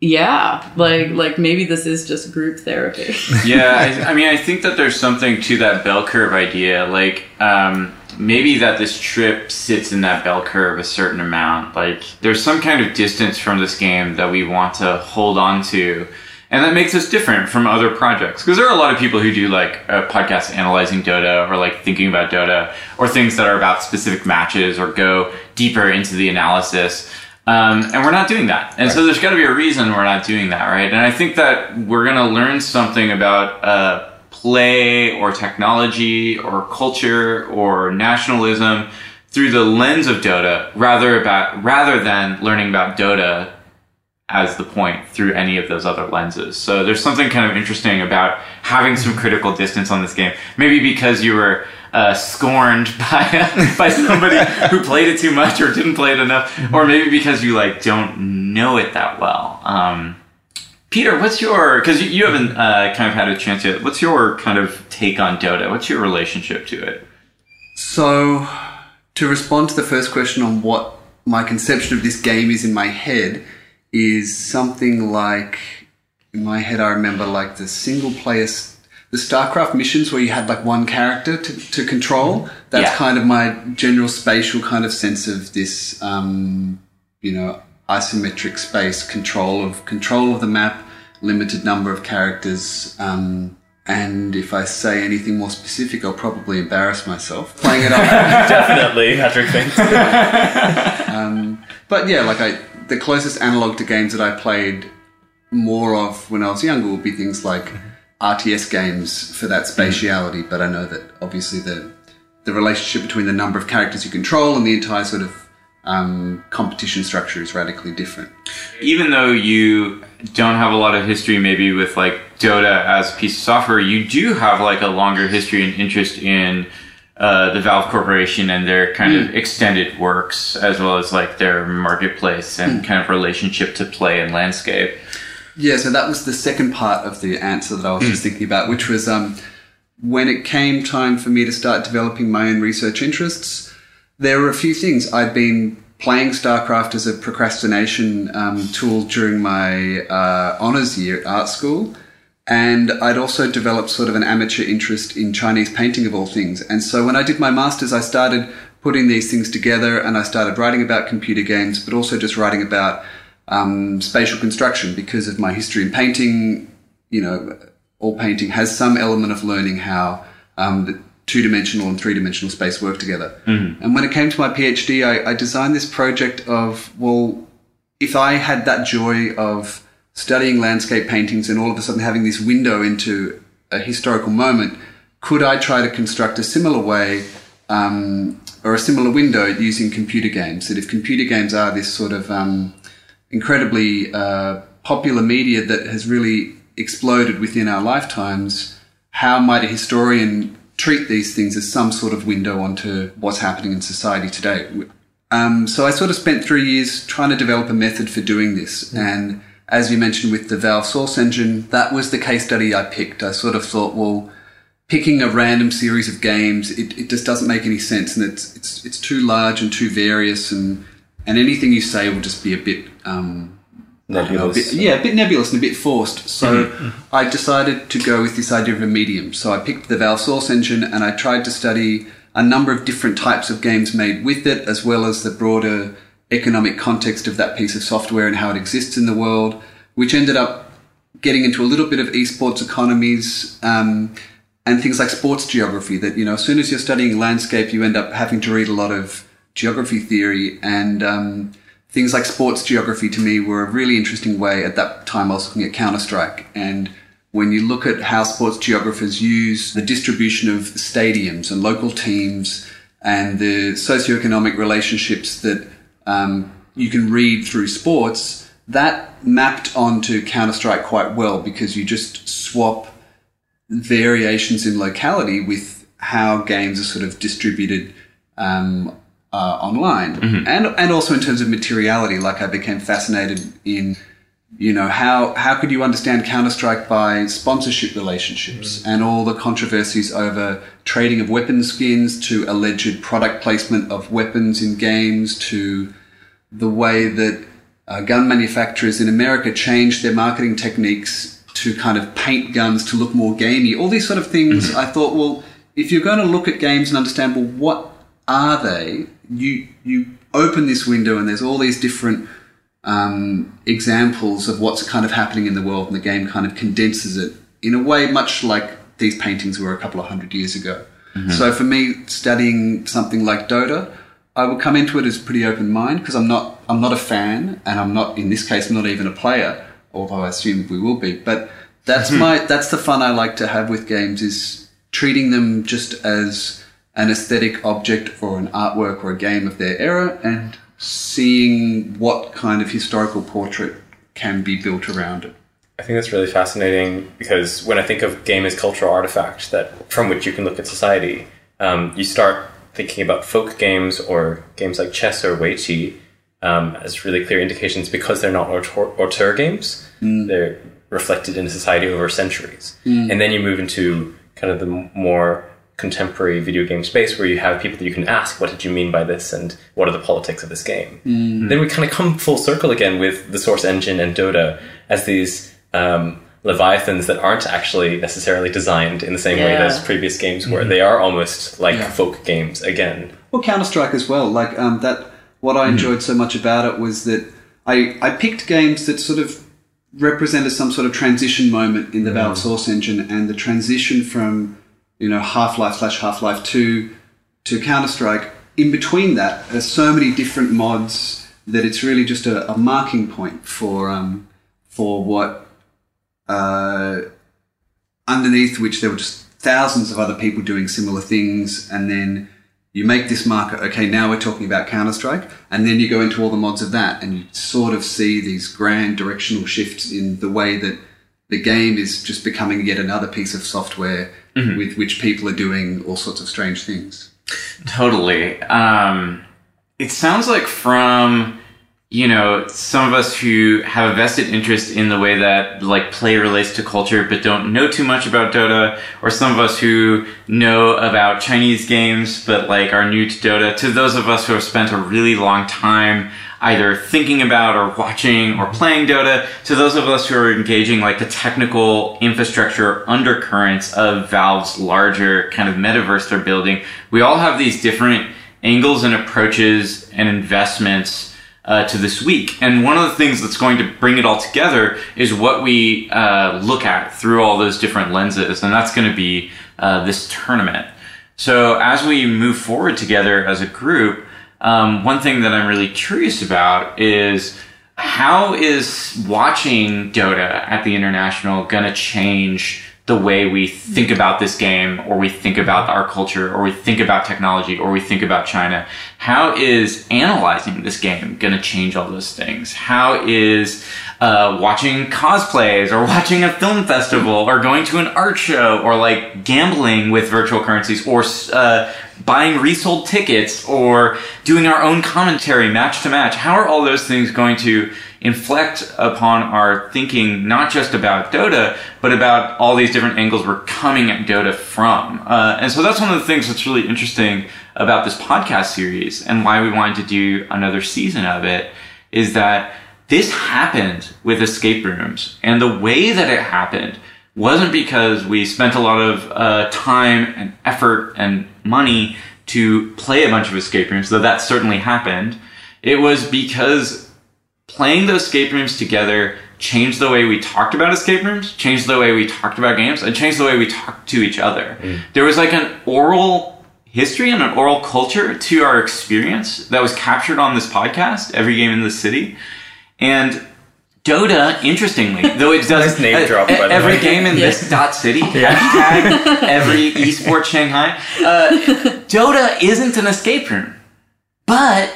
yeah like like maybe this is just group therapy [LAUGHS] yeah, I, I mean, I think that there's something to that bell curve idea. Like, um, maybe that this trip sits in that bell curve a certain amount. Like, there's some kind of distance from this game that we want to hold on to. And that makes us different from other projects. Because there are a lot of people who do like uh, podcasts analyzing Dota or like thinking about Dota or things that are about specific matches or go deeper into the analysis. Um, and we're not doing that. And so there's got to be a reason we're not doing that, right? And I think that we're going to learn something about uh, play or technology or culture or nationalism through the lens of Dota, rather about rather than learning about Dota as the point through any of those other lenses. So there's something kind of interesting about having some critical distance on this game. Maybe because you were uh, scorned [LAUGHS] by by somebody who played it too much or didn't play it enough, or maybe because you like don't know it that well. Um, Peter, what's your because you, you haven't uh, kind of had a chance yet. What's your kind of take on Dota? What's your relationship to it? So, to respond to the first question on what my conception of this game is in my head, is something like in my head, I remember like the single player, the StarCraft missions where you had like one character to, to control. That's Yeah. kind of my general spatial kind of sense of this, um, you know, isometric space control of control of the map, limited number of characters. Um, and if I say anything more specific, I'll probably embarrass myself playing it up. [LAUGHS] Definitely, Patrick thinks. [LAUGHS] But yeah, like I, the closest analog to games that I played more of when I was younger would be things like RTS games for that spatiality. But I know that obviously the the relationship between the number of characters you control and the entire sort of um, competition structure is radically different. even though you don't have a lot of history maybe with like Dota as a piece of software, you do have like a longer history and interest in uh, the Valve Corporation and their kind of extended works, as well as like their marketplace and kind of relationship to play and landscape. Yeah, so that was the second part of the answer that I was just thinking about, which was um, when it came time for me to start developing my own research interests, there were a few things. I'd been playing StarCraft as a procrastination um, tool during my uh, honours year at art school. And I'd also developed sort of an amateur interest in Chinese painting of all things. And so when I did my master's, I started putting these things together and I started writing about computer games, but also just writing about um, spatial construction because of my history in painting. You know, all painting has some element of learning how um, the two dimensional and three dimensional space work together. And when it came to my PhD, I, I designed this project of, well, if I had that joy of studying landscape paintings and all of a sudden having this window into a historical moment, could I try to construct a similar way um, or a similar window using computer games? That if computer games are this sort of um, incredibly uh, popular media that has really exploded within our lifetimes, how might a historian treat these things as some sort of window onto what's happening in society today? Um, so I sort of spent three years trying to develop a method for doing this. And as you mentioned with the Valve Source Engine, that was the case study I picked. I sort of thought, well, picking a random series of games, it, it just doesn't make any sense, and it's it's it's too large and too various, and and anything you say will just be a bit. Um, I don't know, a Nebulous. bit- yeah, a bit nebulous and a bit forced. So I decided to go with this idea of a medium. So I picked the Valve Source engine and I tried to study a number of different types of games made with it, as well as the broader economic context of that piece of software and how it exists in the world, which ended up getting into a little bit of esports economies um, and things like sports geography. That you know, as soon as you're studying landscape, you end up having to read a lot of geography theory and um, things like sports geography. To me, were a really interesting way. At that time, I was looking at Counter Strike and. When you look at how sports geographers use the distribution of stadiums and local teams and the socioeconomic relationships that um, you can read through sports, that mapped onto Counter Strike quite well because you just swap variations in locality with how games are sort of distributed um, uh, online, and and also in terms of materiality. Like I became fascinated in you know how how could you understand Counter Strike by sponsorship relationships and all the controversies over trading of weapon skins to alleged product placement of weapons in games to the way that uh, gun manufacturers in America changed their marketing techniques to kind of paint guns to look more gamey. All these sort of things. I thought, well, if you're going to look at games and understand, well, what are they? You you open this window and there's all these different um, examples of what's kind of happening in the world, and the game kind of condenses it in a way much like these paintings were a couple of hundred years ago. So for me, studying something like Dota, I would come into it as pretty open mind because I'm not I'm not a fan, and I'm not in this case not even a player, although I assume we will be. But that's my that's the fun I like to have with games is treating them just as an aesthetic object or an artwork or a game of their era and seeing what kind of historical portrait can be built around it. I think that's really fascinating because when I think of game as cultural artifact that from which you can look at society, um, you start thinking about folk games or games like chess or weiqi um, as really clear indications because they're not auteur, auteur games. They're reflected in society over centuries, and then you move into kind of the more contemporary video game space where you have people that you can ask, "What did you mean by this?" and "What are the politics of this game?" Then we kind of come full circle again with the Source Engine and Dota as these um, leviathans that aren't actually necessarily designed in the same way Yeah. as previous games were. They are almost like Yeah. folk games again. Well, Counter Strike as well. Like um, that. What I enjoyed so much about it was that I I picked games that sort of represented some sort of transition moment in the Valve Source engine, and the transition from you know Half Life slash Half Life Two to Counter Strike. In between that, there's so many different mods that it's really just a, a marking point for um, for what uh, underneath which there were just thousands of other people doing similar things, and then you make this marker. Okay, now we're talking about Counter Strike, and then you go into all the mods of that, and you sort of see these grand directional shifts in the way that the game is just becoming yet another piece of software with which people are doing all sorts of strange things. Totally. Um, it sounds like from you know some of us who have a vested interest in the way that like play relates to culture but don't know too much about Dota, or some of us who know about Chinese games but like are new to Dota, to those of us who have spent a really long time either thinking about or watching or playing Dota, to those of us who are engaging like the technical infrastructure undercurrents of Valve's larger kind of metaverse they're building, we all have these different angles and approaches and investments uh, to this week. And one of the things that's going to bring it all together is what we uh, look at through all those different lenses, and that's going to be uh, this tournament. So as we move forward together as a group, um, one thing that I'm really curious about is how is watching Dota at the international going to change the way we think about this game or we think about our culture or we think about technology or we think about China? How is analyzing this game going to change all those things? How is uh, watching cosplays or watching a film festival or going to an art show or like gambling with virtual currencies or uh, buying resold tickets or doing our own commentary match to match? How are all those things going to inflect upon our thinking not just about Dota, but about all these different angles we're coming at Dota from. Uh, and so that's one of the things that's really interesting about this podcast series and why we wanted to do another season of it is that this happened with escape rooms. And the way that it happened wasn't because we spent a lot of uh, time and effort and money to play a bunch of escape rooms, though that certainly happened. It was because playing those escape rooms together changed the way we talked about escape rooms, changed the way we talked about games, and changed the way we talked to each other. Mm. There was like an oral history and an oral culture to our experience that was captured on this podcast, Every Game in the City. And Dota, interestingly, [LAUGHS] though it does Nice name drop, by the every way. game in this dot city hashtag [LAUGHS] every esports Shanghai. Uh, [LAUGHS] Dota isn't an escape room, but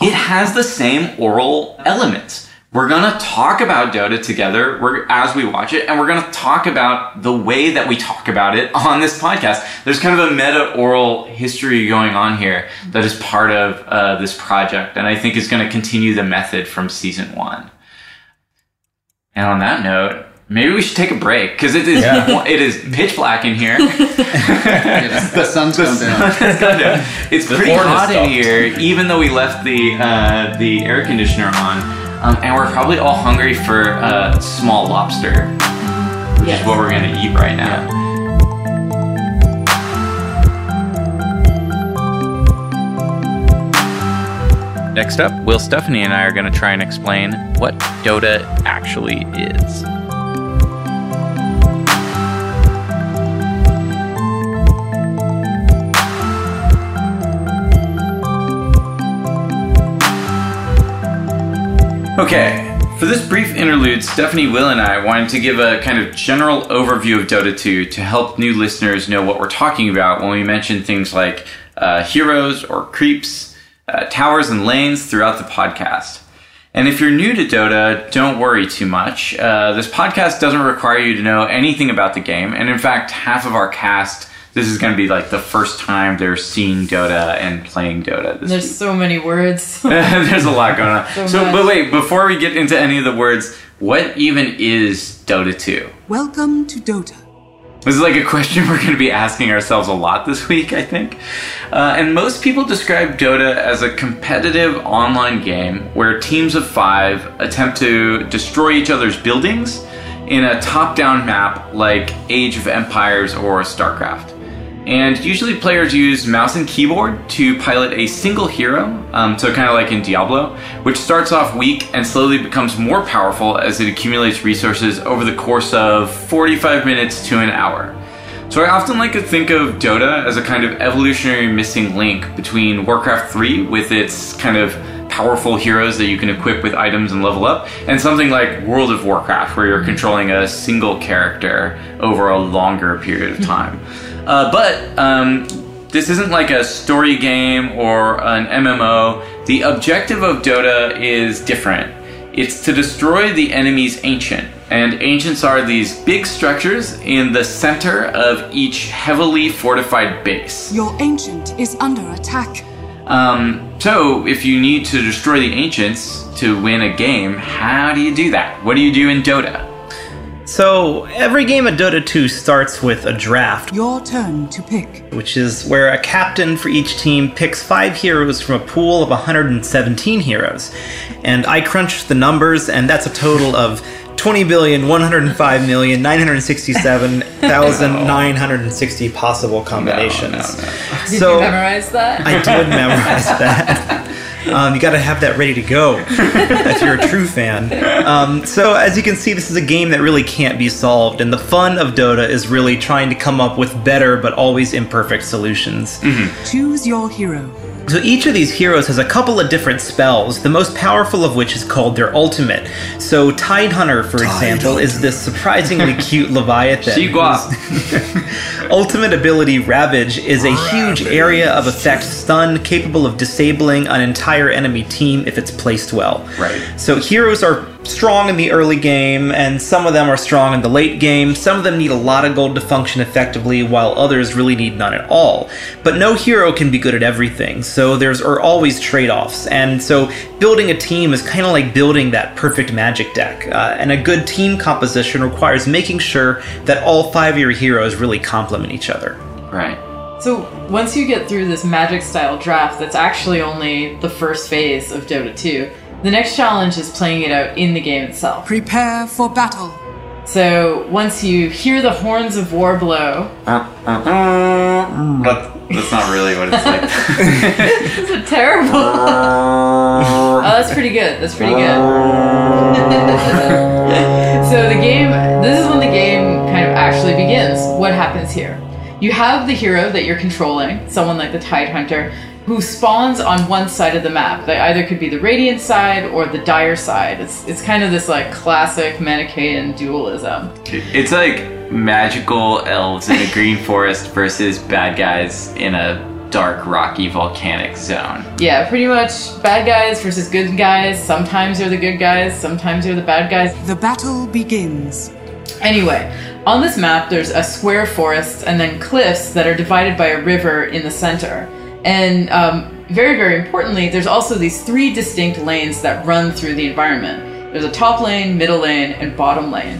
it has the same oral elements. We're gonna talk about Dota together we're, as we watch it, and we're gonna talk about the way that we talk about it on this podcast. There's kind of a meta oral history going on here that is part of uh, this project, and I think is gonna continue the method from season one. And on that note, maybe we should take a break because it is [LAUGHS] it is pitch black in here. Yeah, [LAUGHS] the sun's gone down. Down. It's The pretty hot in here, even though we left the uh, the air conditioner on, um, and we're probably all hungry for uh, small lobster, which is what we're gonna eat right now. Next up, Will Stephanie and I are going to try and explain what Dota actually is. Okay, for this brief interlude, Stephanie, Will, and I wanted to give a kind of general overview of Dota 2 to help new listeners know what we're talking about when we mention things like uh, heroes or creeps, uh, towers, and lanes throughout the podcast. And if you're new to Dota, don't worry too much. Uh, this podcast doesn't require you to know anything about the game, and in fact, half of our cast. This is going to be like the first time they're seeing Dota and playing Dota. This There's so many words. [LAUGHS] There's a lot going on. [LAUGHS] So So, but wait, before we get into any of the words, what even is Dota 2? Welcome to Dota. This is like a question [LAUGHS] we're going to be asking ourselves a lot this week, I think. Uh, and most people describe Dota as a competitive online game where teams of five attempt to destroy each other's buildings in a top down map like Age of Empires or StarCraft. And usually players use mouse and keyboard to pilot a single hero, um, so kind of like in Diablo, which starts off weak and slowly becomes more powerful as it accumulates resources over the course of 45 minutes to an hour. So I often like to think of Dota as a kind of evolutionary missing link between Warcraft 3 with its kind of powerful heroes that you can equip with items and level up, and something like World of Warcraft where you're controlling a single character over a longer period of [LAUGHS] time. Uh, but um, this isn't like a story game or an MMO. The objective of Dota is different. It's to destroy the enemy's ancient. And ancients are these big structures in the center of each heavily fortified base. Your ancient is under attack. Um, so, if you need to destroy the ancients to win a game, how do you do that? What do you do in Dota? So, every game of Dota 2 starts with a draft, Your turn to pick. which is where a captain for each team picks five heroes from a pool of 117 heroes. And I crunched the numbers, and that's a total of 20,105,967,960 possible combinations. No, no, no. [LAUGHS] Did So- you memorize that? I did memorize [LAUGHS] that. Um, you got to have that ready to go if you're a true fan. Um, so, as you can see, this is a game that really can't be solved, and the fun of Dota is really trying to come up with better but always imperfect solutions. Choose your hero. So each of these heroes has a couple of different spells, the most powerful of which is called their ultimate. So Tidehunter, for example, is this surprisingly [LAUGHS] cute Leviathan. Sigua. [LAUGHS] ultimate ability, Ravage, is a huge area of effect stun capable of disabling an entire enemy team if it's placed well. Right. So heroes are strong in the early game, and some of them are strong in the late game. Some of them need a lot of gold to function effectively, while others really need none at all. But no hero can be good at everything, so there's are always trade offs. And so building a team is kind of like building that perfect magic deck. Uh, and a good team composition requires making sure that all five of your heroes really complement each other. Right. So once you get through this magic style draft, that's actually only the first phase of Dota 2. The next challenge is playing it out in the game itself. Prepare for battle. So once you hear the horns of war blow, uh, uh, uh, mm, But that's not really what it's like. [LAUGHS] this is terrible. [LAUGHS] oh, that's pretty good. That's pretty good. [LAUGHS] so the game, this is when the game kind of actually begins. What happens here? You have the hero that you're controlling, someone like the Tide Hunter, who spawns on one side of the map. They either could be the Radiant side or the Dire side. It's it's kind of this like classic Manichaean dualism. It's like magical elves in a green [LAUGHS] forest versus bad guys in a dark, rocky, volcanic zone. Yeah, pretty much bad guys versus good guys. Sometimes they're the good guys, sometimes they're the bad guys. The battle begins. Anyway, on this map, there's a square forest and then cliffs that are divided by a river in the center. And um, very, very importantly, there's also these three distinct lanes that run through the environment. There's a top lane, middle lane, and bottom lane.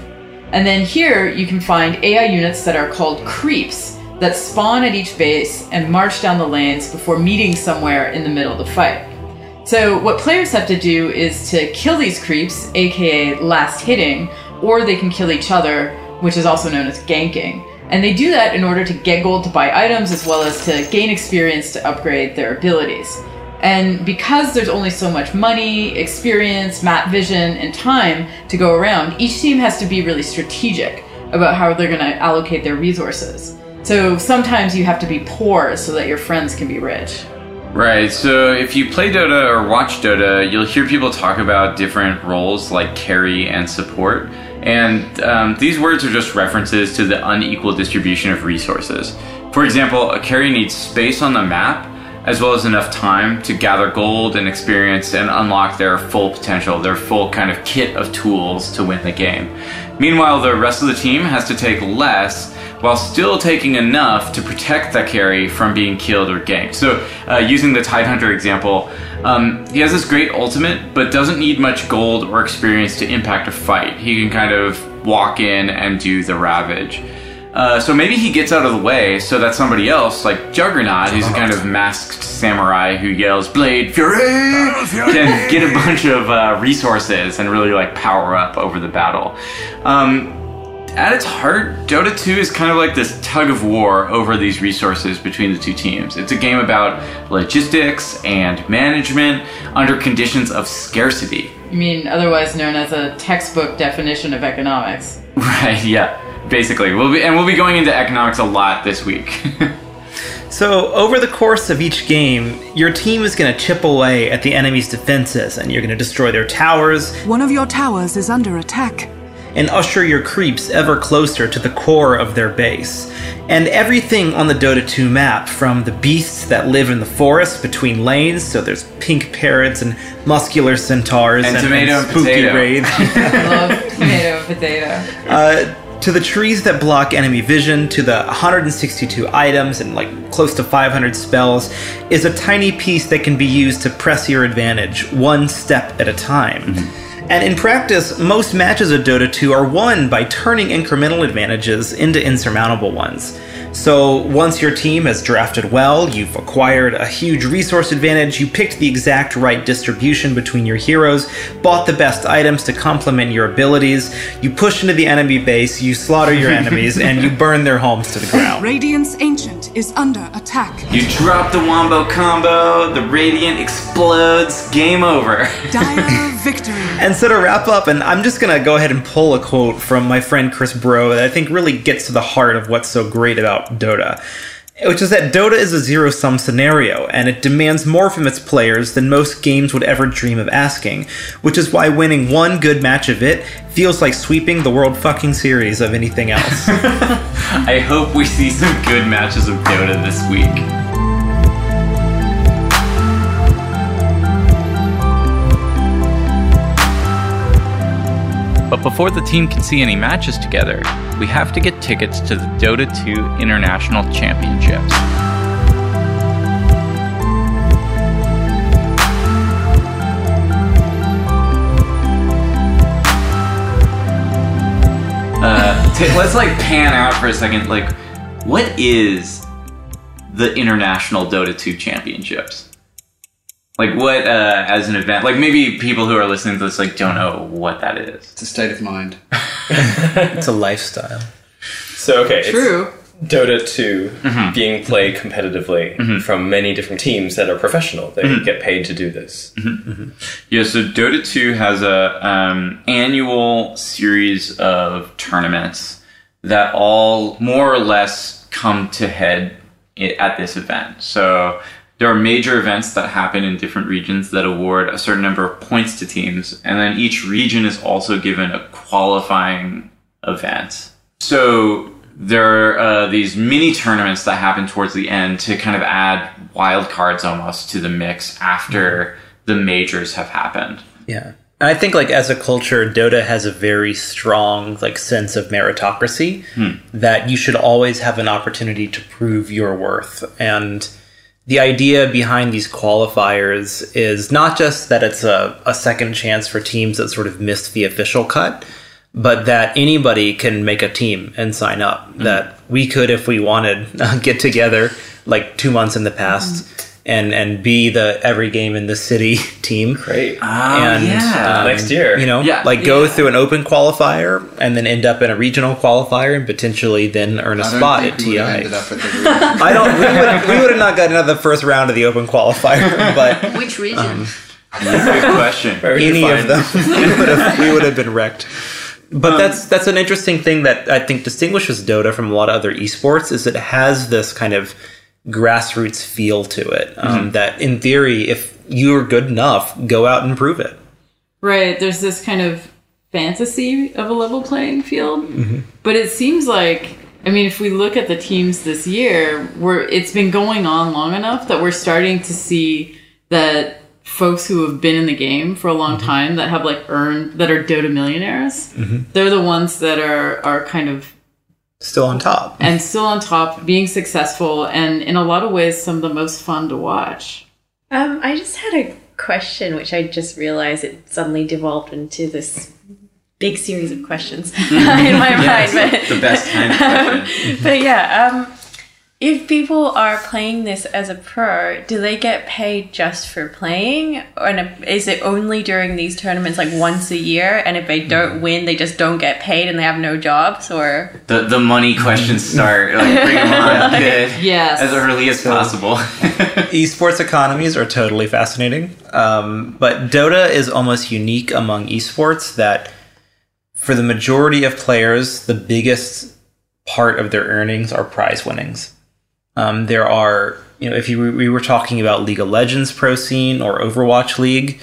And then here you can find AI units that are called creeps that spawn at each base and march down the lanes before meeting somewhere in the middle of the fight. So, what players have to do is to kill these creeps, aka last hitting, or they can kill each other, which is also known as ganking. And they do that in order to get gold to buy items as well as to gain experience to upgrade their abilities. And because there's only so much money, experience, map vision, and time to go around, each team has to be really strategic about how they're going to allocate their resources. So sometimes you have to be poor so that your friends can be rich. Right, so if you play Dota or watch Dota, you'll hear people talk about different roles like carry and support. And um, these words are just references to the unequal distribution of resources. For example, a carry needs space on the map as well as enough time to gather gold and experience and unlock their full potential, their full kind of kit of tools to win the game. Meanwhile, the rest of the team has to take less while still taking enough to protect that carry from being killed or ganked. So, uh, using the Tidehunter example, um, he has this great ultimate, but doesn't need much gold or experience to impact a fight. He can kind of walk in and do the ravage. Uh, so maybe he gets out of the way so that somebody else, like Juggernaut, who's a kind of masked samurai who yells "Blade Fury," can get a bunch of uh, resources and really like power up over the battle. Um, at its heart, Dota 2 is kind of like this tug of war over these resources between the two teams. It's a game about logistics and management under conditions of scarcity. You mean otherwise known as a textbook definition of economics? [LAUGHS] Right, yeah. Basically, we'll be and we'll be going into economics a lot this week. [LAUGHS] So, over the course of each game, your team is going to chip away at the enemy's defenses and you're going to destroy their towers One of your towers is under attack. And usher your creeps ever closer to the core of their base. And everything on the Dota 2 map, from the beasts that live in the forest between lanes, so there's pink parrots and muscular centaurs And tomato and spooky potato. wraiths. [LAUGHS] Love tomato and potato. Uh, to the trees that block enemy vision, to the 162 items and like close to 500 spells, is a tiny piece that can be used to press your advantage one step at a time. And in practice, most matches of Dota 2 are won by turning incremental advantages into insurmountable ones. So once your team has drafted well, you've acquired a huge resource advantage, you picked the exact right distribution between your heroes, bought the best items to complement your abilities, you push into the enemy base, you slaughter your enemies, and you burn their homes to the [LAUGHS] ground. Radiant's Ancient is under attack. you drop the wombo combo, the radiant explodes, game over. [LAUGHS] Dire victory. And so to wrap up, and I'm just gonna go ahead and pull a quote from my friend Chris Bro that I think really gets to the heart of what's so great about Dota. Which is that Dota is a zero sum scenario, and it demands more from its players than most games would ever dream of asking, which is why winning one good match of it feels like sweeping the world fucking series of anything else. [LAUGHS] I hope we see some good matches of Dota this week. But before the team can see any matches together, we have to get tickets to the Dota 2 International Championships. Uh, t- let's like pan out for a second. Like, what is the International Dota 2 Championships? Like, what uh, as an event? Like, maybe people who are listening to this like don't know what that is. It's a state of mind. [LAUGHS] It's a lifestyle. So okay, it's True. Dota 2 Mm-hmm. being played competitively from many different teams that are professional. They Mm-hmm. get paid to do this. Yeah, so Dota 2 has a um, annual series of tournaments that all more or less come to head at this event. So there are major events that happen in different regions that award a certain number of points to teams, and then each region is also given a qualifying event. So there are uh, these mini tournaments that happen towards the end to kind of add wild cards almost to the mix after the majors have happened. Yeah. And I think like as a culture, Dota has a very strong like sense of meritocracy that you should always have an opportunity to prove your worth. And the idea behind these qualifiers is not just that it's a, a second chance for teams that sort of missed the official cut, but that anybody can make a team and sign up. Mm-hmm. That we could, if we wanted, [LAUGHS] get together like two months in the past mm-hmm. And and be the every game in the city [LAUGHS] team. Great. Ah, and yeah. um, Next year. you know, Yeah. like go Yeah. through an open qualifier and then end up in a regional qualifier and potentially then earn a I don't spot think at we TI. ended up at the. [LAUGHS] I don't. We would, we would have not gotten out of the first round of the open qualifier, [LAUGHS] but Which region? Um, Good question. Any of them, we would have, we would have been wrecked. But that's um, that's an interesting thing that I think distinguishes Dota from a lot of other esports is it has this kind of grassroots feel to it. Um, mm-hmm. That in theory, if you're good enough, go out and prove it. Right. There's this kind of fantasy of a level playing field. Mm-hmm. But it seems like I mean, if we look at the teams this year, we're it's been going on long enough that we're starting to see that folks who have been in the game for a long mm-hmm. time that have like earned that are Dota millionaires, they're the ones that are are kind of Still on top. and still on top, being successful, and in a lot of ways, some of the most fun to watch. Um, I just had a question, which I just realized it suddenly devolved into this big series of questions [LAUGHS] in my [LAUGHS] mind. But The best kind of [LAUGHS] question. but yeah, um, if people are playing this as a pro, do they get paid just for playing, or and is it only during these tournaments, like once a year? And if they don't win, they just don't get paid and they have no jobs, or The, the money questions start. Like, bring them on kid, Yes. as early as possible. [LAUGHS] esports economies are totally fascinating. Um, but Dota is almost unique among esports that for the majority of players, the biggest part of their earnings are prize winnings. Um, there are, you know, if you we were talking about League of Legends pro scene or Overwatch League,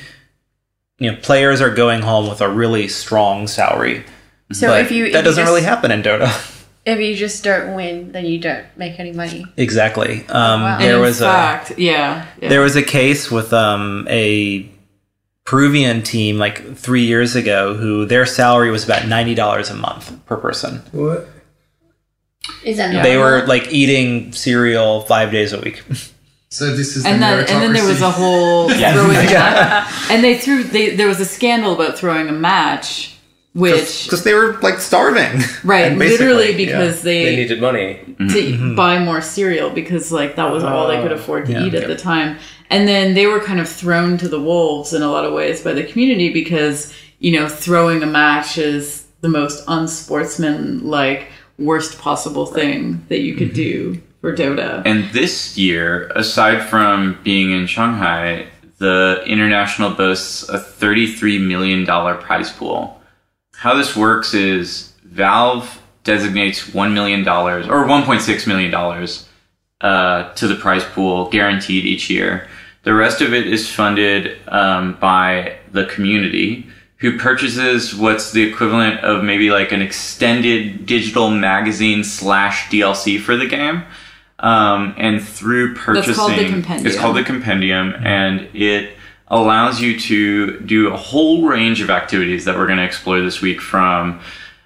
you know, players are going home with a really strong salary. so but if you if that you doesn't just- really happen in Dota. If you just don't win, then you don't make any money. exactly. Um, wow. There and was in a yeah, yeah. There was a case with um, a Peruvian team like three years ago who their salary was about ninety dollars a month per person. What? Is that Yeah. They were like eating cereal five days a week. So this is and the then and then there was a meritocracy. whole [LAUGHS] throwing [LAUGHS] and they threw they, there was a scandal about throwing a match which because they were like starving, [LAUGHS] right And basically, literally yeah. because They they, needed money. to mm-hmm. buy more cereal because like that was all they could oh. afford to Yeah. eat at the time and then they were kind of thrown to the wolves in a lot of ways by the community because you know throwing a match is the most unsportsmanlike worst possible thing that you could do for Dota. And this year, aside from being in Shanghai, the international boasts a $33 million prize pool. How this works is Valve designates $1 million or $1.6 million uh, to the prize pool, guaranteed each year. The rest of it is funded um, by the community, who purchases what's the equivalent of maybe like an extended digital magazine slash DLC for the game. Um, and through purchasing, called the Compendium. it's called the compendium, and it allows you to do a whole range of activities that we're going to explore this week from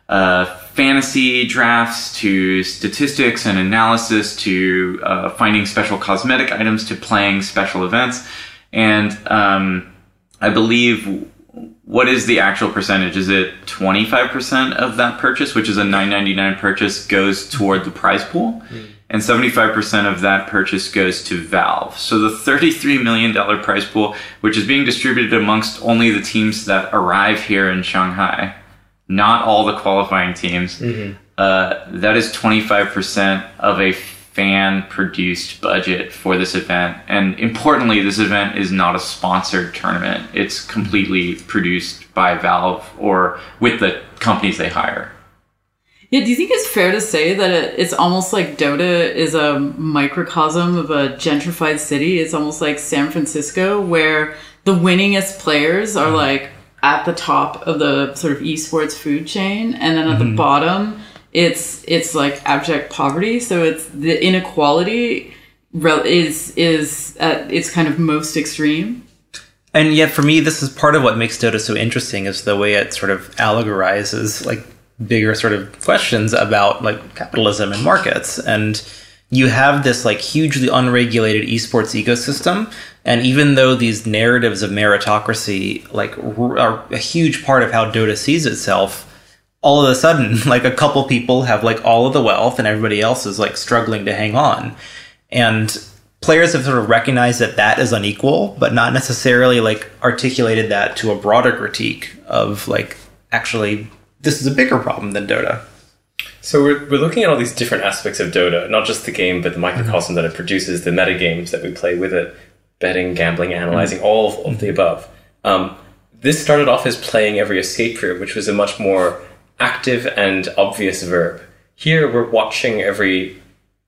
uh, fantasy drafts to statistics and analysis to uh, finding special cosmetic items to playing special events. And um, I believe what is the actual percentage? Is it 25% of that purchase, which is a 9.99 purchase, goes toward the prize pool? And 75% of that purchase goes to Valve. So the $33 million prize pool, which is being distributed amongst only the teams that arrive here in Shanghai, not all the qualifying teams, uh, that is 25% of a fan produced budget for this event. And importantly, this event is not a sponsored tournament, it's completely produced by Valve or with the companies they hire. Yeah, do you think it's fair to say that it, it's almost like Dota is a microcosm of a gentrified city? It's almost like San Francisco, where the winningest players are mm-hmm. like at the top of the sort of esports food chain, and then at the mm-hmm. bottom, it's it's like abject poverty. So it's the inequality is is at its kind of most extreme. And yet, for me, this is part of what makes Dota so interesting is the way it sort of allegorizes like bigger sort of questions about like capitalism and markets. And you have this like hugely unregulated esports ecosystem, and even though these narratives of meritocracy like are a huge part of how Dota sees itself, all of a sudden, [LAUGHS] like a couple people have like all of the wealth, and everybody else is like struggling to hang on. And players have sort of recognized that that is unequal, but not necessarily like articulated that to a broader critique of like actually this is a bigger problem than Dota. So we're, we're looking at all these different aspects of Dota, not just the game, but the microcosm that it produces, the metagames that we play with it, betting, gambling, analyzing, all of, of the above. Um, this started off as playing every escape room, which was a much more active and obvious verb. Here we're watching every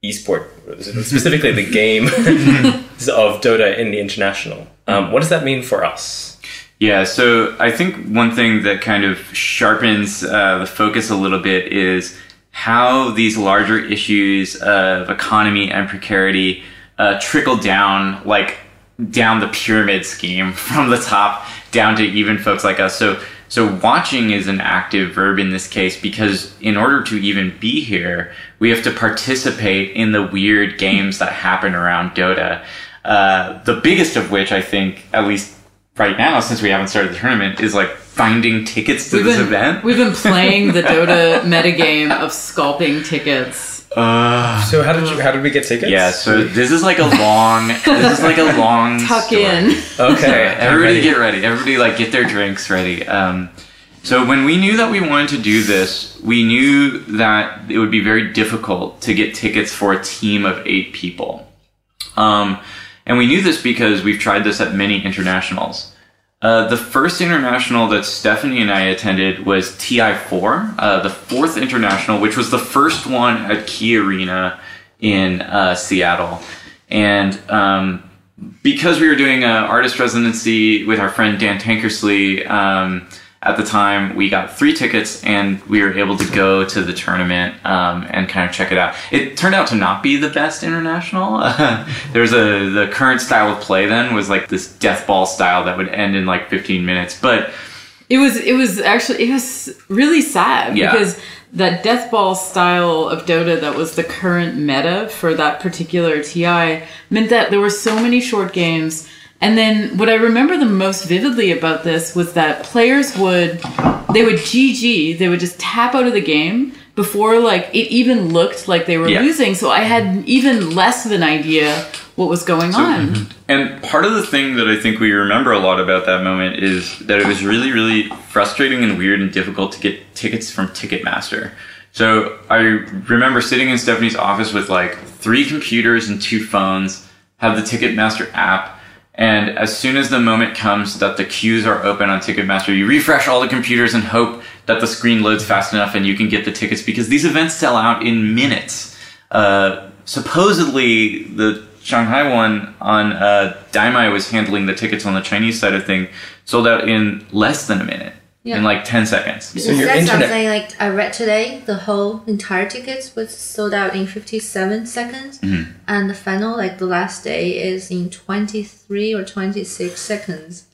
esport, specifically the [LAUGHS] game [LAUGHS] [LAUGHS] of Dota in the international. Um, what does that mean for us? Yeah, so I think one thing that kind of sharpens uh, the focus a little bit is how these larger issues of economy and precarity uh, trickle down, like down the pyramid scheme from the top down to even folks like us. So, so watching is an active verb in this case because in order to even be here, we have to participate in the weird games that happen around Dota. Uh, the biggest of which I think, at least right now, since we haven't started the tournament, is like finding tickets to We've this been, event. we've been playing the [LAUGHS] Dota metagame of scalping tickets. Uh, So how did you how did we get tickets? yeah, so this is like a long, this is like a [LAUGHS] long Tuck story. in. okay, Everybody ready. get ready. Everybody like get their drinks ready. Um, so when we knew that we wanted to do this, we knew that it would be very difficult to get tickets for a team of eight people. Um, and we knew this because we've tried this at many internationals. Uh, the first international that Stephanie and I attended was TI4, uh, the fourth international, which was the first one at Key Arena in uh, Seattle. And um, because we were doing an artist residency with our friend Dan Tankersley um, at the time, we got three tickets and we were able to go to the tournament um, and kind of check it out. It turned out to not be the best international. [LAUGHS] There's a the current style of play then was like this death ball style that would end in like 15 minutes, but It was it was actually it was really sad Yeah. because that death ball style of Dota that was the current meta for that particular TI meant that there were so many short games. And then what I remember the most vividly about this was that players would they would GG, they would just tap out of the game before like it even looked like they were Yeah. losing. So I had even less of an idea what was going on. Mm-hmm. And part of the thing that I think we remember a lot about that moment is that it was really, really frustrating and weird and difficult to get tickets from Ticketmaster. So I remember sitting in Stephanie's office with like three computers and two phones, have the Ticketmaster app, and as soon as the moment comes that the queues are open on Ticketmaster, you refresh all the computers and hope that the screen loads fast enough and you can get the tickets because these events sell out in minutes. Uh, supposedly, the Shanghai one on uh, Daimai was handling the tickets on the Chinese side of thing, sold out in less than a minute. Yeah. in like 10 seconds. So Is your that internet- something like I read today? The whole entire tickets was sold out in 57 seconds, Mm-hmm. and the final, like the last day, is in 23 or 26 seconds.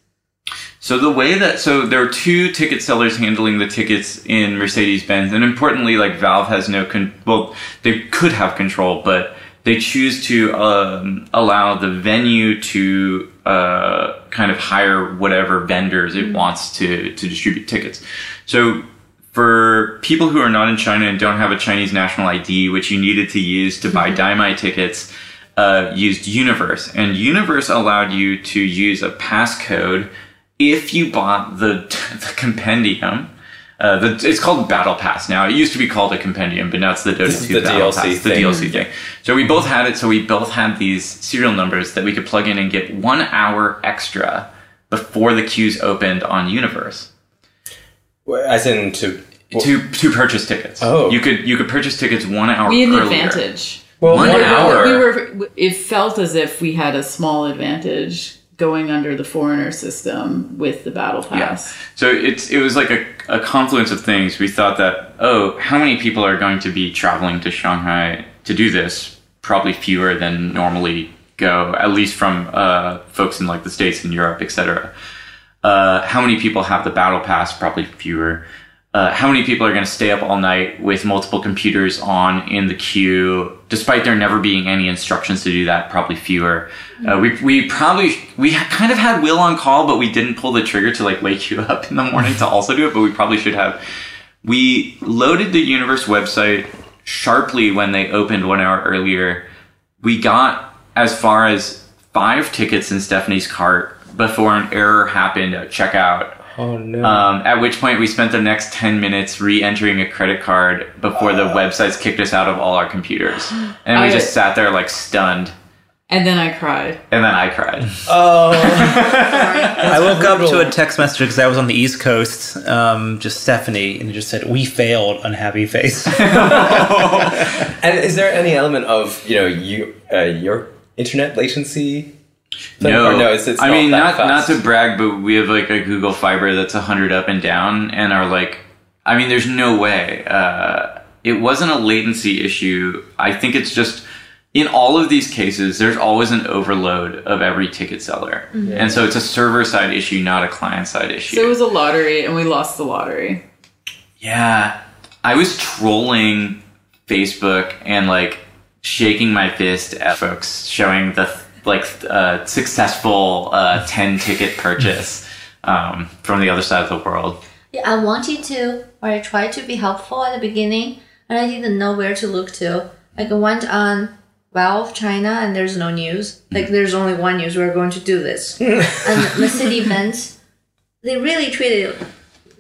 So the way that so there are two ticket sellers handling the tickets in Mercedes Benz, and importantly, like Valve has no con- well, they could have control, but they choose to um, allow the venue to uh, kind of hire whatever vendors it wants to to distribute tickets. So for people who are not in China and don't have a Chinese national ID, which you needed to use to buy Daimai tickets, uh, used Universe, and Universe allowed you to use a passcode if you bought the [LAUGHS] the compendium. Uh, the, it's called Battle Pass now. It used to be called a compendium, but now it's the Dota 2 the Battle DLC Pass, the thing. DLC thing. So we both had it. So we both had these serial numbers that we could plug in and get one hour extra before the queues opened on Universe As in to. to to purchase tickets. Oh. you could you could purchase tickets one hour. We had an earlier. advantage. Well, One one hour. hour. We were. It felt as if we had a small advantage going under the foreigner system with the battle pass. Yeah. So it's it was like a, a confluence of things. We thought that oh, how many people are going to be traveling to Shanghai to do this? Probably fewer than normally go, at least from uh, folks in like the states and Europe, etc. Uh, how many people have the battle pass? Probably fewer. Uh, how many people are going to stay up all night with multiple computers on in the queue, despite there never being any instructions to do that? Probably fewer. Uh, we we probably we kind of had Will on call, but we didn't pull the trigger to like wake you up in the morning to also do it. But we probably should have. We loaded the Universe website sharply when they opened one hour earlier. We got as far as five tickets in Stephanie's cart before an error happened at checkout. Oh no. Um, at which point we spent the next 10 minutes re-entering a credit card before the websites kicked us out of all our computers. And we I- just sat there like stunned. And then I cried. And then I cried. [LAUGHS] oh. [LAUGHS] I woke up to a text message because I was on the East Coast, um, just Stephanie, and it just said, "We failed," unhappy face. [LAUGHS] and is there any element of you know you uh, your internet latency? No, no, it's, it's I not mean, that not not to brag, but we have like a Google Fiber that's hundred up and down, and are like, I mean, there's no way. Uh, it wasn't a latency issue. I think it's just in all of these cases, there's always an overload of every ticket seller, and so it's a server side issue, not a client side issue. So it was a lottery, and we lost the lottery. Yeah, I was trolling Facebook and like shaking my fist at folks showing the like uh, successful uh, ten ticket purchase um, from the other side of the world. Yeah, I wanted to, or I tried to be helpful at the beginning, and I didn't know where to look to. Like I went on Valve China, and there's no news. Like there's only one news: we're going to do this. [LAUGHS] and the city events, they really treat it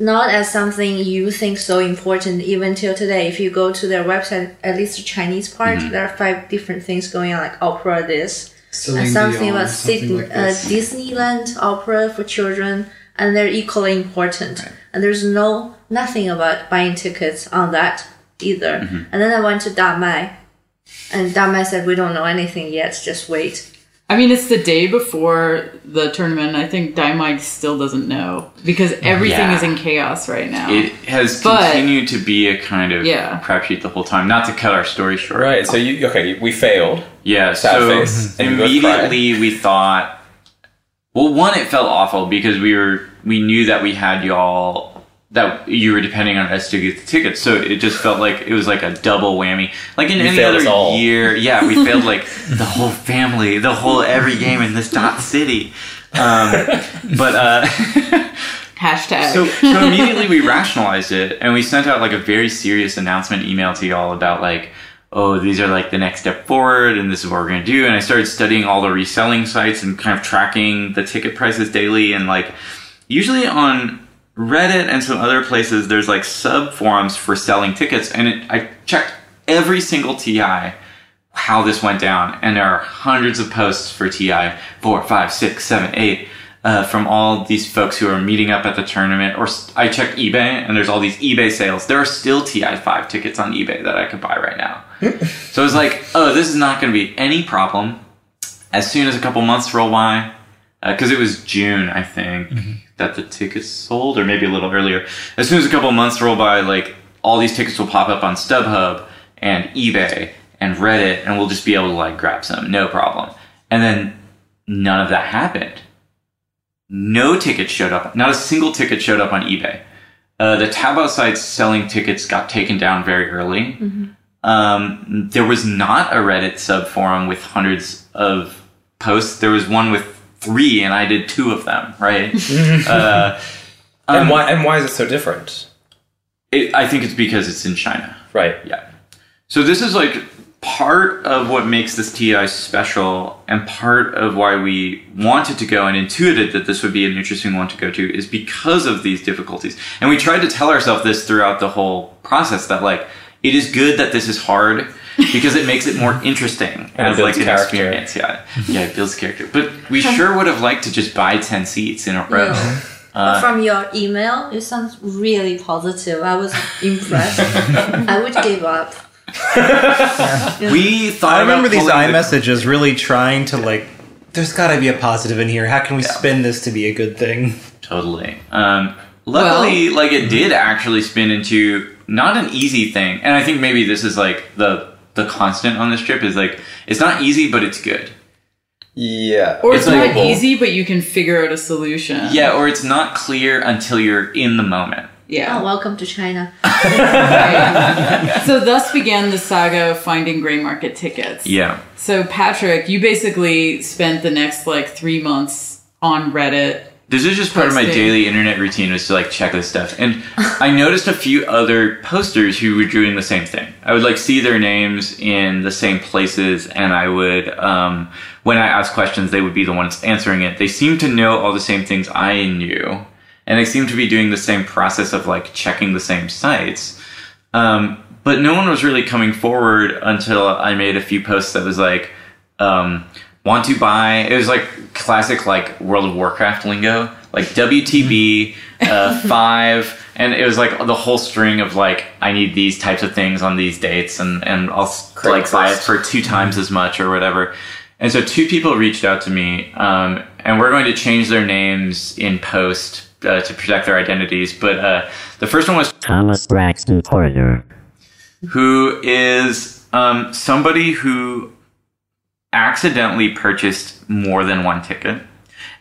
not as something you think so important even till today. If you go to their website, at least the Chinese part, there are five different things going on, like opera this, Celine and something Dion, about something Syd- like uh. Disneyland opera for children, and they're equally important. And there's no nothing about buying tickets on that either. Mm-hmm. And then I went to Damai, and Damai said we don't know anything yet, just wait. I mean, it's the day before the tournament. I think Daimai still doesn't know because everything Yeah. is in chaos right now. It has But- continued to be a kind of Yeah. crapshoot the whole time. Not to cut our story short, right. So you okay? We failed. Yeah, Sad so face. And you both immediately we thought, well, one, it felt awful because we were we knew that we had y'all that you were depending on us to get the tickets, so it just felt like it was like a double whammy. Like in You any other all. year, yeah, we [LAUGHS] failed like the whole family, the whole every game in this dot city. Um, but uh, [LAUGHS] Hashtag. so, so immediately we rationalized it and we sent out like a very serious announcement email to y'all about like, oh, these are like the next step forward and this is what we're going to do. And I started studying all the reselling sites and kind of tracking the ticket prices daily. And like, usually on Reddit and some other places, there's like sub forums for selling tickets. And it, I checked every single TI how this went down. And there are hundreds of posts for TI four, five, six, seven, eight. Uh, from all these folks who are meeting up at the tournament, or I checked eBay and there's all these eBay sales. There are still TI5 tickets on eBay that I could buy right now. [LAUGHS] so I was like, oh, this is not going to be any problem. As soon as a couple months roll by, because it was June, I think, that the tickets sold, or maybe a little earlier. As soon as a couple of months roll by, like all these tickets will pop up on StubHub and eBay and Reddit, and we'll just be able to like grab some, no problem. And then none of that happened. No tickets showed up. Not a single ticket showed up on eBay. Uh, the Taobao sites selling tickets got taken down very early. Um, there was not a Reddit sub forum with hundreds of posts. There was one with three, and I did two of them. Right? [LAUGHS] uh, and why and why is it so different? it, I think it's because it's in China. Right. Yeah. So this is like part of what makes this TI special and part of why we wanted to go and intuited that this would be an interesting one to go to is because of these difficulties. And we tried to tell ourselves this throughout the whole process that like it is good that this is hard because it makes it more interesting [LAUGHS] And it as like an character. experience. Yeah. Yeah, it builds character. But we sure would have liked to just buy 10 seats in a row. But from your email, it sounds really positive. I was impressed. [LAUGHS] I would give up. [LAUGHS] We thought I remember about these pulling the- iMessages really trying to like. There's got to be a positive in here. How can we spin this to be a good thing? Totally. Um, luckily, like it did actually spin into not an easy thing, and I think maybe this is like the the constant on this trip is like it's not easy, but it's good. Yeah. Or it's, It's not easy, but you can figure out a solution. Yeah, or it's not clear until you're in the moment. Yeah. Oh, welcome to China. [LAUGHS] so thus began the saga of finding gray market tickets. Yeah. So Patrick, you basically spent the next like three months on Reddit. This is just part of my daily internet routine was to like check this stuff. And I noticed a few other posters who were doing the same thing. I would like see their names in the same places and I would um when I asked questions they would be the ones answering it. They seemed to know all the same things I knew. And they seemed to be doing the same process of like checking the same sites. Um, but no one was really coming forward until I made a few posts that was like, um, want to buy. It was like classic like World of Warcraft lingo, like WTB uh, [LAUGHS] five, and it was like the whole string of like I need these types of things on these dates, and and I'll s- like buy it for two times as much or whatever. And so two people reached out to me, um, and we're going to change their names in post uh, to protect their identities. But uh, the first one was Thomas Braxton Porter. who is um, somebody who accidentally purchased more than one ticket.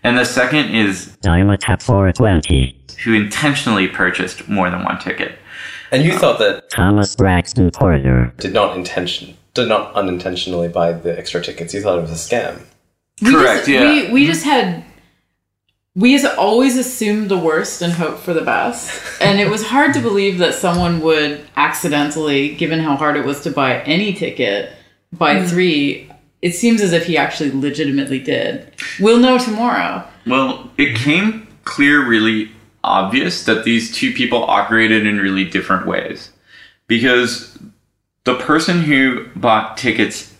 And the second is Dimetap 420. who intentionally purchased more than one ticket. And you thought that Thomas Braxton Porter. did not intention did not unintentionally buy the extra tickets. You thought it was a scam. We Correct, Just, yeah. We we mm-hmm. just had we just always assumed the worst and hoped for the best. And it was hard to believe that someone would accidentally, given how hard it was to buy any ticket, buy mm-hmm. three. It seems as if he actually legitimately did. We'll know tomorrow. Well, it came clear really obvious that these two people operated in really different ways. Because the person who bought tickets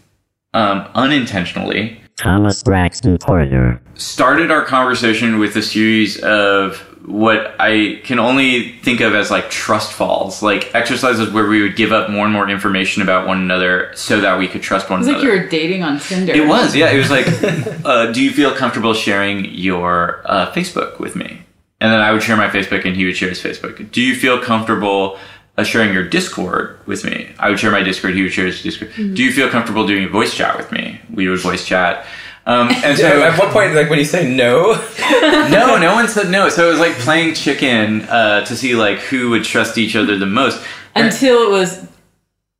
um, unintentionally Thomas Braxton Porter. started our conversation with a series of what I can only think of as like trust falls, like exercises where we would give up more and more information about one another so that we could trust one another. It was like you were dating on Tinder. It was, yeah. It was like, [LAUGHS] uh, do you feel comfortable sharing your uh, Facebook with me? And then I would share my Facebook, and he would share his Facebook. Do you feel comfortable uh, sharing your Discord with me? I would share my Discord. He would share his Discord. Do you feel comfortable doing a voice chat with me? We would voice chat. Um, and so [LAUGHS] at what point, like when you say no, [LAUGHS] no, no one said no. So it was like playing chicken uh, to see like who would trust each other the most. Until it was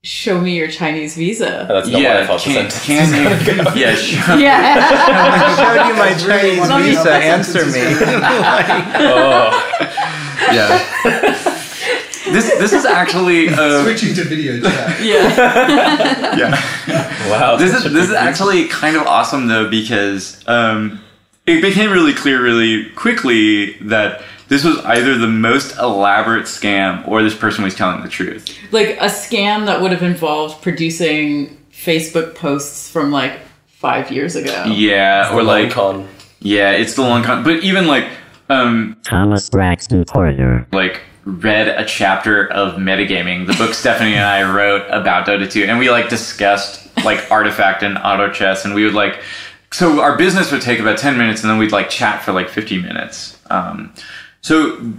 show me your Chinese visa. that's not what I yeah, thought can, sentence can you? [LAUGHS] Yeah, sure. Yeah. Show you my Chinese visa. Answer me. Oh, Yeah. This this is actually [LAUGHS] uh, Switching to video chat. yeah. [LAUGHS] wow. this is this big is actually kind of awesome though because um, it became really clear really quickly that this was either the most elaborate scam or this person was telling the truth. like a scam that would have involved producing Facebook posts from like five years ago. Yeah, or like con. yeah, it's the long con. But even like um, Thomas Braxton Porter. like read a chapter of metagaming, the book [LAUGHS] Stephanie and I wrote about Dota 2, and we like discussed like artifact and auto chess, and we would like so our business would take about 10 minutes and then we'd like chat for like 50 minutes. Um, so,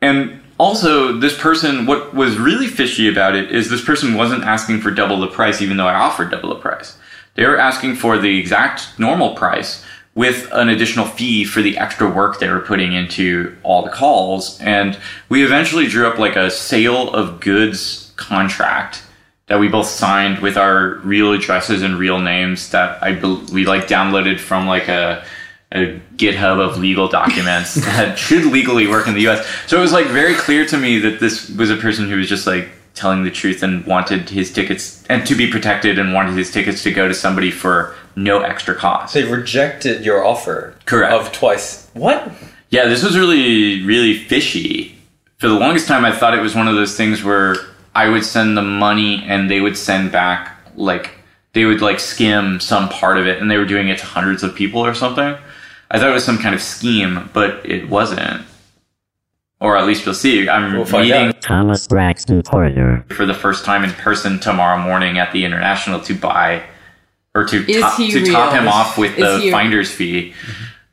and also this person, what was really fishy about it is this person wasn't asking for double the price, even though I offered double the price. They were asking for the exact normal price with an additional fee for the extra work they were putting into all the calls. And we eventually drew up like a sale of goods contract that we both signed with our real addresses and real names that I bel we like downloaded from like a a GitHub of legal documents [LAUGHS] that should legally work in the US. So it was like very clear to me that this was a person who was just like telling the truth and wanted his tickets and to be protected and wanted his tickets to go to somebody for no extra cost. They rejected your offer. Correct. Of twice. What? Yeah, this was really, really fishy. For the longest time, I thought it was one of those things where I would send the money and they would send back, like, they would, like, skim some part of it and they were doing it to hundreds of people or something. I thought it was some kind of scheme, but it wasn't. Or at least we'll see. I'm We'll meeting. Thomas Braxton Poirier. for the first time in person tomorrow morning at the International to buy or to Is top, he to top him off with Is the he- finder's fee.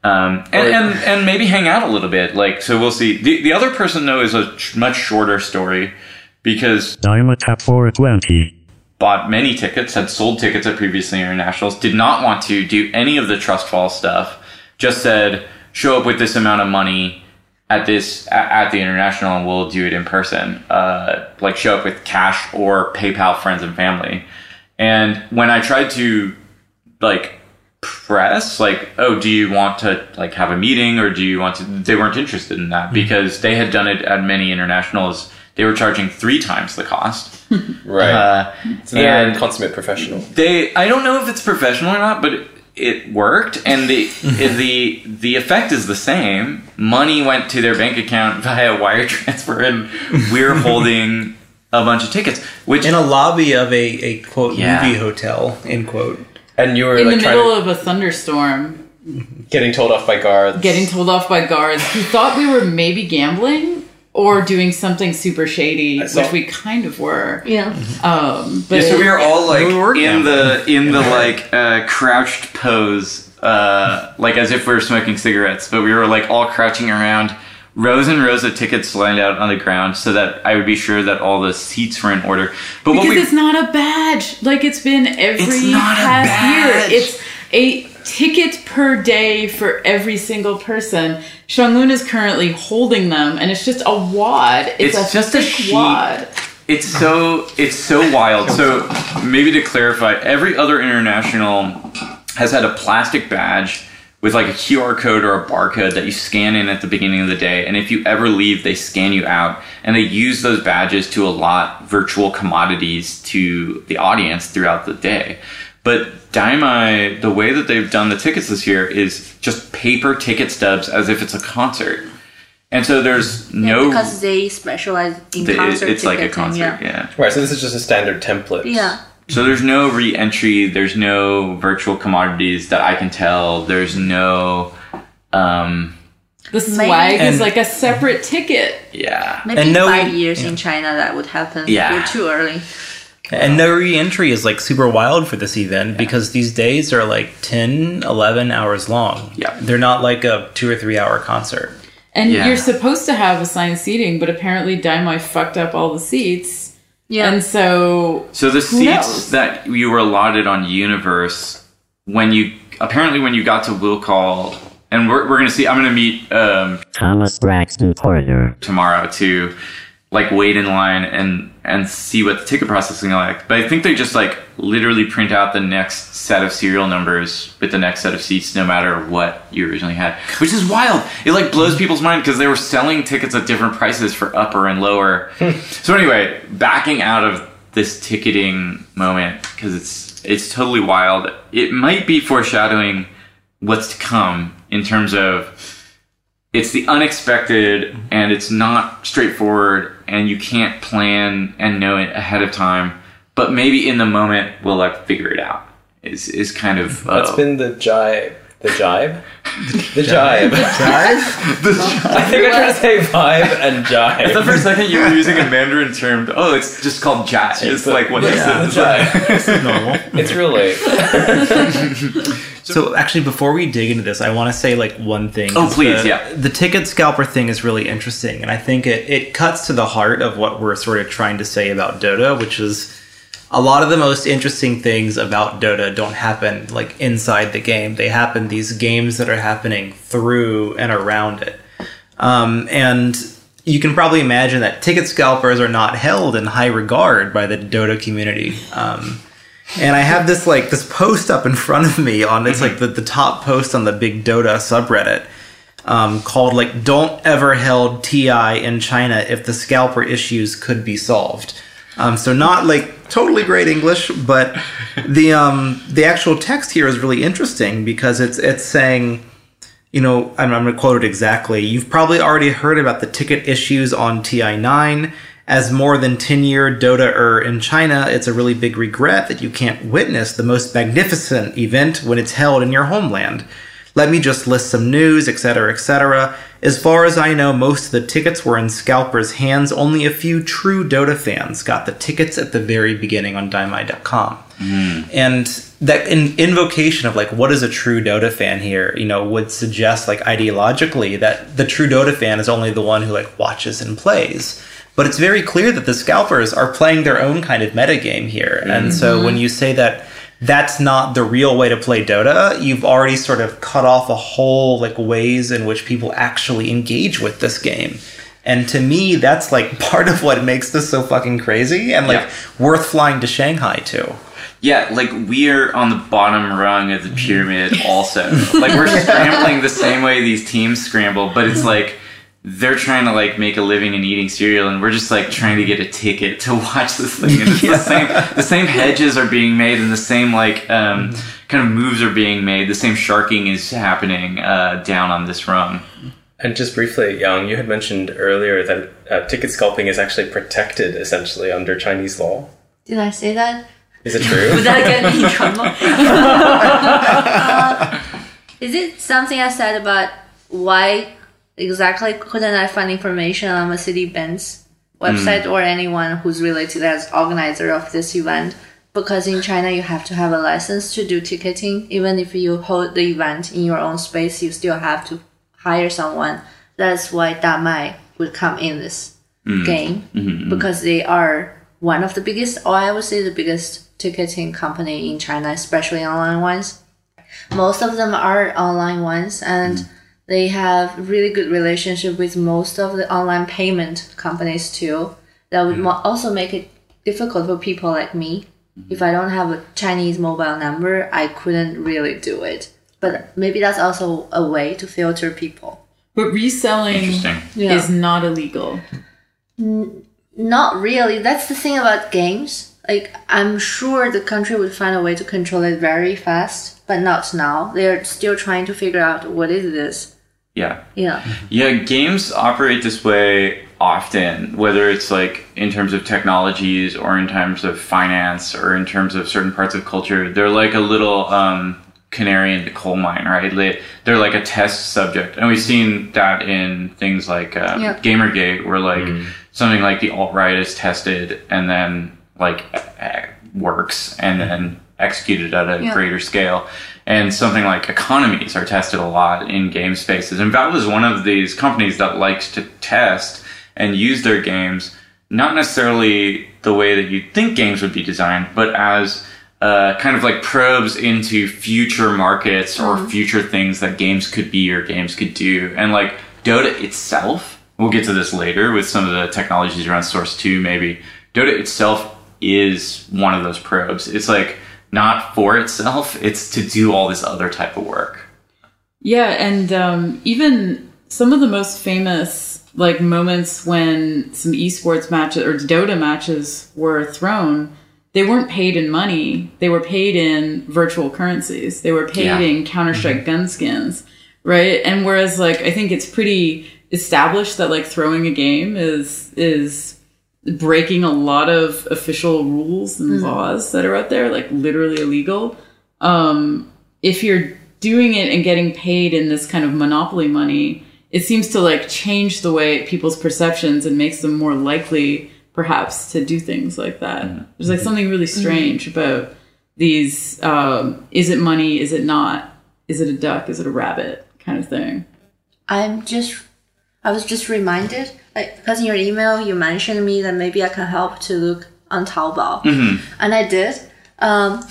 Um, and, and and maybe hang out a little bit. Like so, we'll see. The the other person though is a ch- much shorter story because Dimetap 420. bought many tickets, had sold tickets at previously internationals, did not want to do any of the trust fall stuff. Just said, show up with this amount of money at this at the international, and we'll do it in person. Uh, like show up with cash or PayPal friends and family. And when I tried to like press like oh do you want to like have a meeting or do you want to they weren't interested in that because they had done it at many internationals they were charging three times the cost [LAUGHS] Right. uh, and consummate professional. they i don't know if it's professional or not but it, it worked and the [LAUGHS] the the effect is the same. Money went to their bank account [LAUGHS] via wire transfer and we're [LAUGHS] holding a bunch of tickets which in a lobby of a, a quote Yeah. movie hotel end quote. And you were in like the middle to, of a thunderstorm, getting told off by guards. getting told off by guards. Who thought we were maybe gambling or doing something super shady, saw- which we kind of were. Yeah. Um, but Yeah, so we were all like We were in the in the like uh, crouched pose, uh, like as if we were smoking cigarettes, but we were like all crouching around, rows and rows of tickets lined out on the ground, so that I would be sure that all the seats were in order. But what because we it's not a badge like it's been every It's not a past badge. year. It's a ticket per day for every single person. Shanglun is currently holding them, and it's just a wad. It's, It's a just a sheet. wad. It's so it's so wild. So maybe to clarify, every other international has had a plastic badge with like a QR code or a barcode that you scan in at the beginning of the day, and if you ever leave, they scan you out, and they use those badges to allot virtual commodities to the audience throughout the day. But Daimai, the way that they've done the tickets this year is just paper ticket stubs as if it's a concert. And so there's no because they specialize in the- it- concert it's like a ticketing, concert, Yeah. yeah. Right, so this is just a standard template. Yeah. So there's no re-entry. There's no virtual commodities that I can tell. There's no, um, The swag And- is like a separate ticket. yeah, Maybe And no- five years in China that would happen. Yeah. We're too early. And no re-entry is like super wild for this event because these days are like 10, 11 hours long. Yeah. They're not like a two or three hour concert. And Yeah. you're supposed to have assigned seating, but apparently Daimai fucked up all the seats. Yeah. And so So the seats knows? that you were allotted on Universe, when you apparently when you got to Will Call, and we're, we're gonna see. I'm gonna meet um, Thomas Braxton Poirier. tomorrow to like wait in line and and see what the ticket processing is like. But I think they just like literally print out the next set of serial numbers with the next set of seats, no matter what you originally had, which is wild. It like blows people's mind because they were selling tickets at different prices for upper and lower. Hmm. [LAUGHS] so anyway, backing out of this ticketing moment because it's it's totally wild. It might be foreshadowing what's to come in terms of it's the unexpected and it's not straightforward and you can't plan and know it ahead of time but maybe in the moment we'll like figure it out is is kind of uh, That's been the jibe. The jibe? [LAUGHS] The jibe. Jive? [LAUGHS] The jibe. I think I tried to say vibe and I thought jibe. for a second you were using a Mandarin term. Oh, it's just called jai. It's like what Yeah, is the it? jibe. Normal. It's real late. [LAUGHS] So actually, before we dig into this, I want to say like one thing. Oh, please, the, yeah. The ticket scalper thing is really interesting, and I think it it cuts to the heart of what we're sort of trying to say about Dota, which is a lot of the most interesting things about Dota don't happen like inside the game. They happen these games that are happening through and around it. Um, and you can probably imagine that ticket scalpers are not held in high regard by the Dota community. Um, and I have this like this post up in front of me on it's like the, the top post on the big Dota subreddit um, called like "Don't ever held TI in China if the scalper issues could be solved." Um, so not like totally great English, but the um, the actual text here is really interesting because it's it's saying you know, I'm, I'm going to quote it exactly. You've probably already heard about the ticket issues on TI9. As more than 10 year Dota er in China, it's a really big regret that you can't witness the most magnificent event when it's held in your homeland. Let me just list some news, etc., etc. As far as I know, most of the tickets were in scalpers' hands. Only a few true Dota fans got the tickets at the very beginning on Daimai.com. And that in, invocation of like what is a true Dota fan here, you know, would suggest like ideologically that the true Dota fan is only the one who like watches and plays. But it's very clear that the scalpers are playing their own kind of metagame here. And so mm-hmm. when you say that that's not the real way to play Dota, you've already sort of cut off a whole like ways in which people actually engage with this game. And to me, that's like [LAUGHS] part of what makes this so fucking crazy and like Yeah. worth flying to Shanghai to. Yeah, like we're on the bottom rung of the pyramid [LAUGHS] also. like we're [LAUGHS] scrambling the same way these teams scramble, but it's like they're trying to like make a living and eating cereal and we're just like trying to get a ticket to [LAUGHS] watch this thing. And it's the same the same hedges are being made and the same like um, kind of moves are being made. The same sharking is happening uh, down on this rung. And just briefly, Yang, you had mentioned earlier that uh, ticket scalping is actually protected essentially under Chinese law. Did I say that? Is it true? [LAUGHS] Would that get me in trouble? [LAUGHS] Uh, is it something I said about why exactly couldn't I find information on Mercedes-Benz website hmm. or anyone who's related as organizer of this event? Because in China, you have to have a license to do ticketing. Even if you hold the event in your own space, you still have to hire someone. That's why Damai would come in this hmm. game hmm, because they are one of the biggest, or I would say the biggest ticketing company in China, especially online ones. Most of them are online ones, and they have really good relationship with most of the online payment companies too. That would mo- also make it difficult for people like me. Mm-hmm. If I don't have a Chinese mobile number, I couldn't really do it. But maybe that's also a way to filter people. But reselling Yeah. is not illegal. Not really. That's the thing about games. Like, I'm sure the country would find a way to control it very fast, but not now. They're still trying to figure out what is this. Yeah. Yeah. Yeah, games operate this way often, whether it's like in terms of technologies or in terms of finance or in terms of certain parts of culture. They're like a little um, canary in the coal mine, right? They, they're like a test subject. And we've seen that in things like uh, Yeah. Gamergate, where like something like the alt right is tested and then like works and then executed at a Yeah. greater scale. And something like economies are tested a lot in game spaces. And Valve is one of these companies that likes to test and use their games, not necessarily the way that you'd think games would be designed, but as uh, kind of like probes into future markets or future things that games could be or games could do. And like Dota itself, we'll get to this later with some of the technologies around Source 2 maybe. Dota itself is one of those probes. It's like not for itself, it's to do all this other type of work. Yeah, and um, even some of the most famous like moments when some esports matches or Dota matches were thrown, they weren't paid in money. They were paid in virtual currencies. They were paid Yeah. in Counter Strike gun skins, right? And whereas like I think it's pretty established that like throwing a game is is breaking a lot of official rules and laws that are out there, like literally illegal. Um, if you're doing it and getting paid in this kind of monopoly money, it seems to like change the way people's perceptions and makes them more likely, perhaps, to do things like that. There's like something really strange about these. Um, is it money? Is it not? is it a duck? Is it a rabbit? Kind of thing. I'm just, I was just reminded, like, because in your email you mentioned me that maybe I can help to look on Taobao, and I did. Um,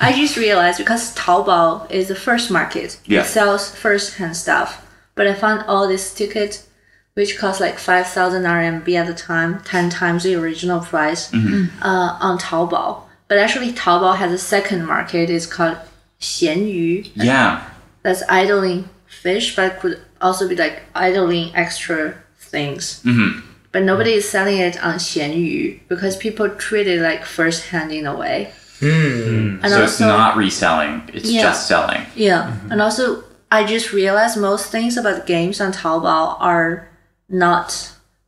I just realized because Taobao is the first market, Yeah. it sells first-hand stuff. But I found all these tickets, which cost like five thousand RMB at the time, ten times the original price, uh, on Taobao. But actually, Taobao has a second market. It's called Xianyu. Yeah, that's idling fish, but could also be like idling extra things. Mhm. But nobody is selling it on Xianyu because people treat it like first hand in a way. And so it's not reselling; it's Yeah. just selling. yeah, and also I just realized most things about games on Taobao are not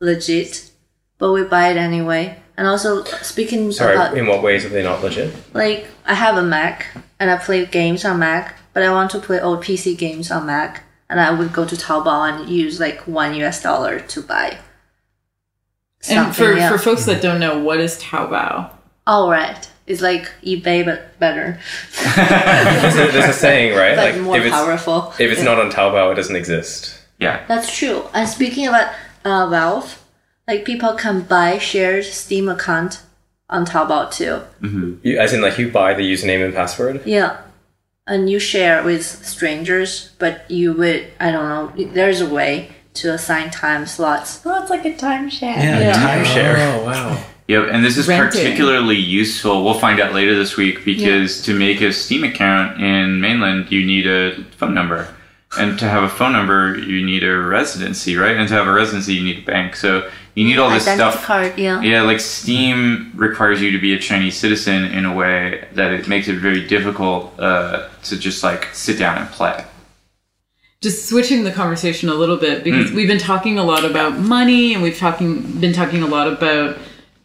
legit, but we buy it anyway. And also speaking Sorry, about in what ways are they not legit? like I have a Mac and I play games on Mac, but I want to play old PC games on Mac, and I would go to Taobao and use like one US dollar to buy. And for, something, yeah. for folks that don't know, what is Taobao? All right, it's like eBay but better, There's a, there's a saying, right? but more if it's powerful. if it's not on Taobao, it doesn't exist. Yeah. That's true. And speaking about uh, Valve, like people can buy shared Steam account on Taobao too. You, as in, like you buy the username and password. Yeah. And you share with strangers, but you would, I don't know, there's a way to assign time slots. Well, it's like a timeshare. Yeah, timeshare. Oh wow! [LAUGHS] Yep, and this is Renting. particularly useful. We'll find out later this week because to make a Steam account in mainland, you need a phone number, and to have a phone number, you need a residency, right? And to have a residency, you need a bank. So you need all this Identity stuff. card, yeah. Yeah, like Steam requires you to be a Chinese citizen in a way that it makes it very difficult uh, to just like sit down and play. just switching the conversation a little bit because Mm. we've been talking a lot about money and we've talking been talking a lot about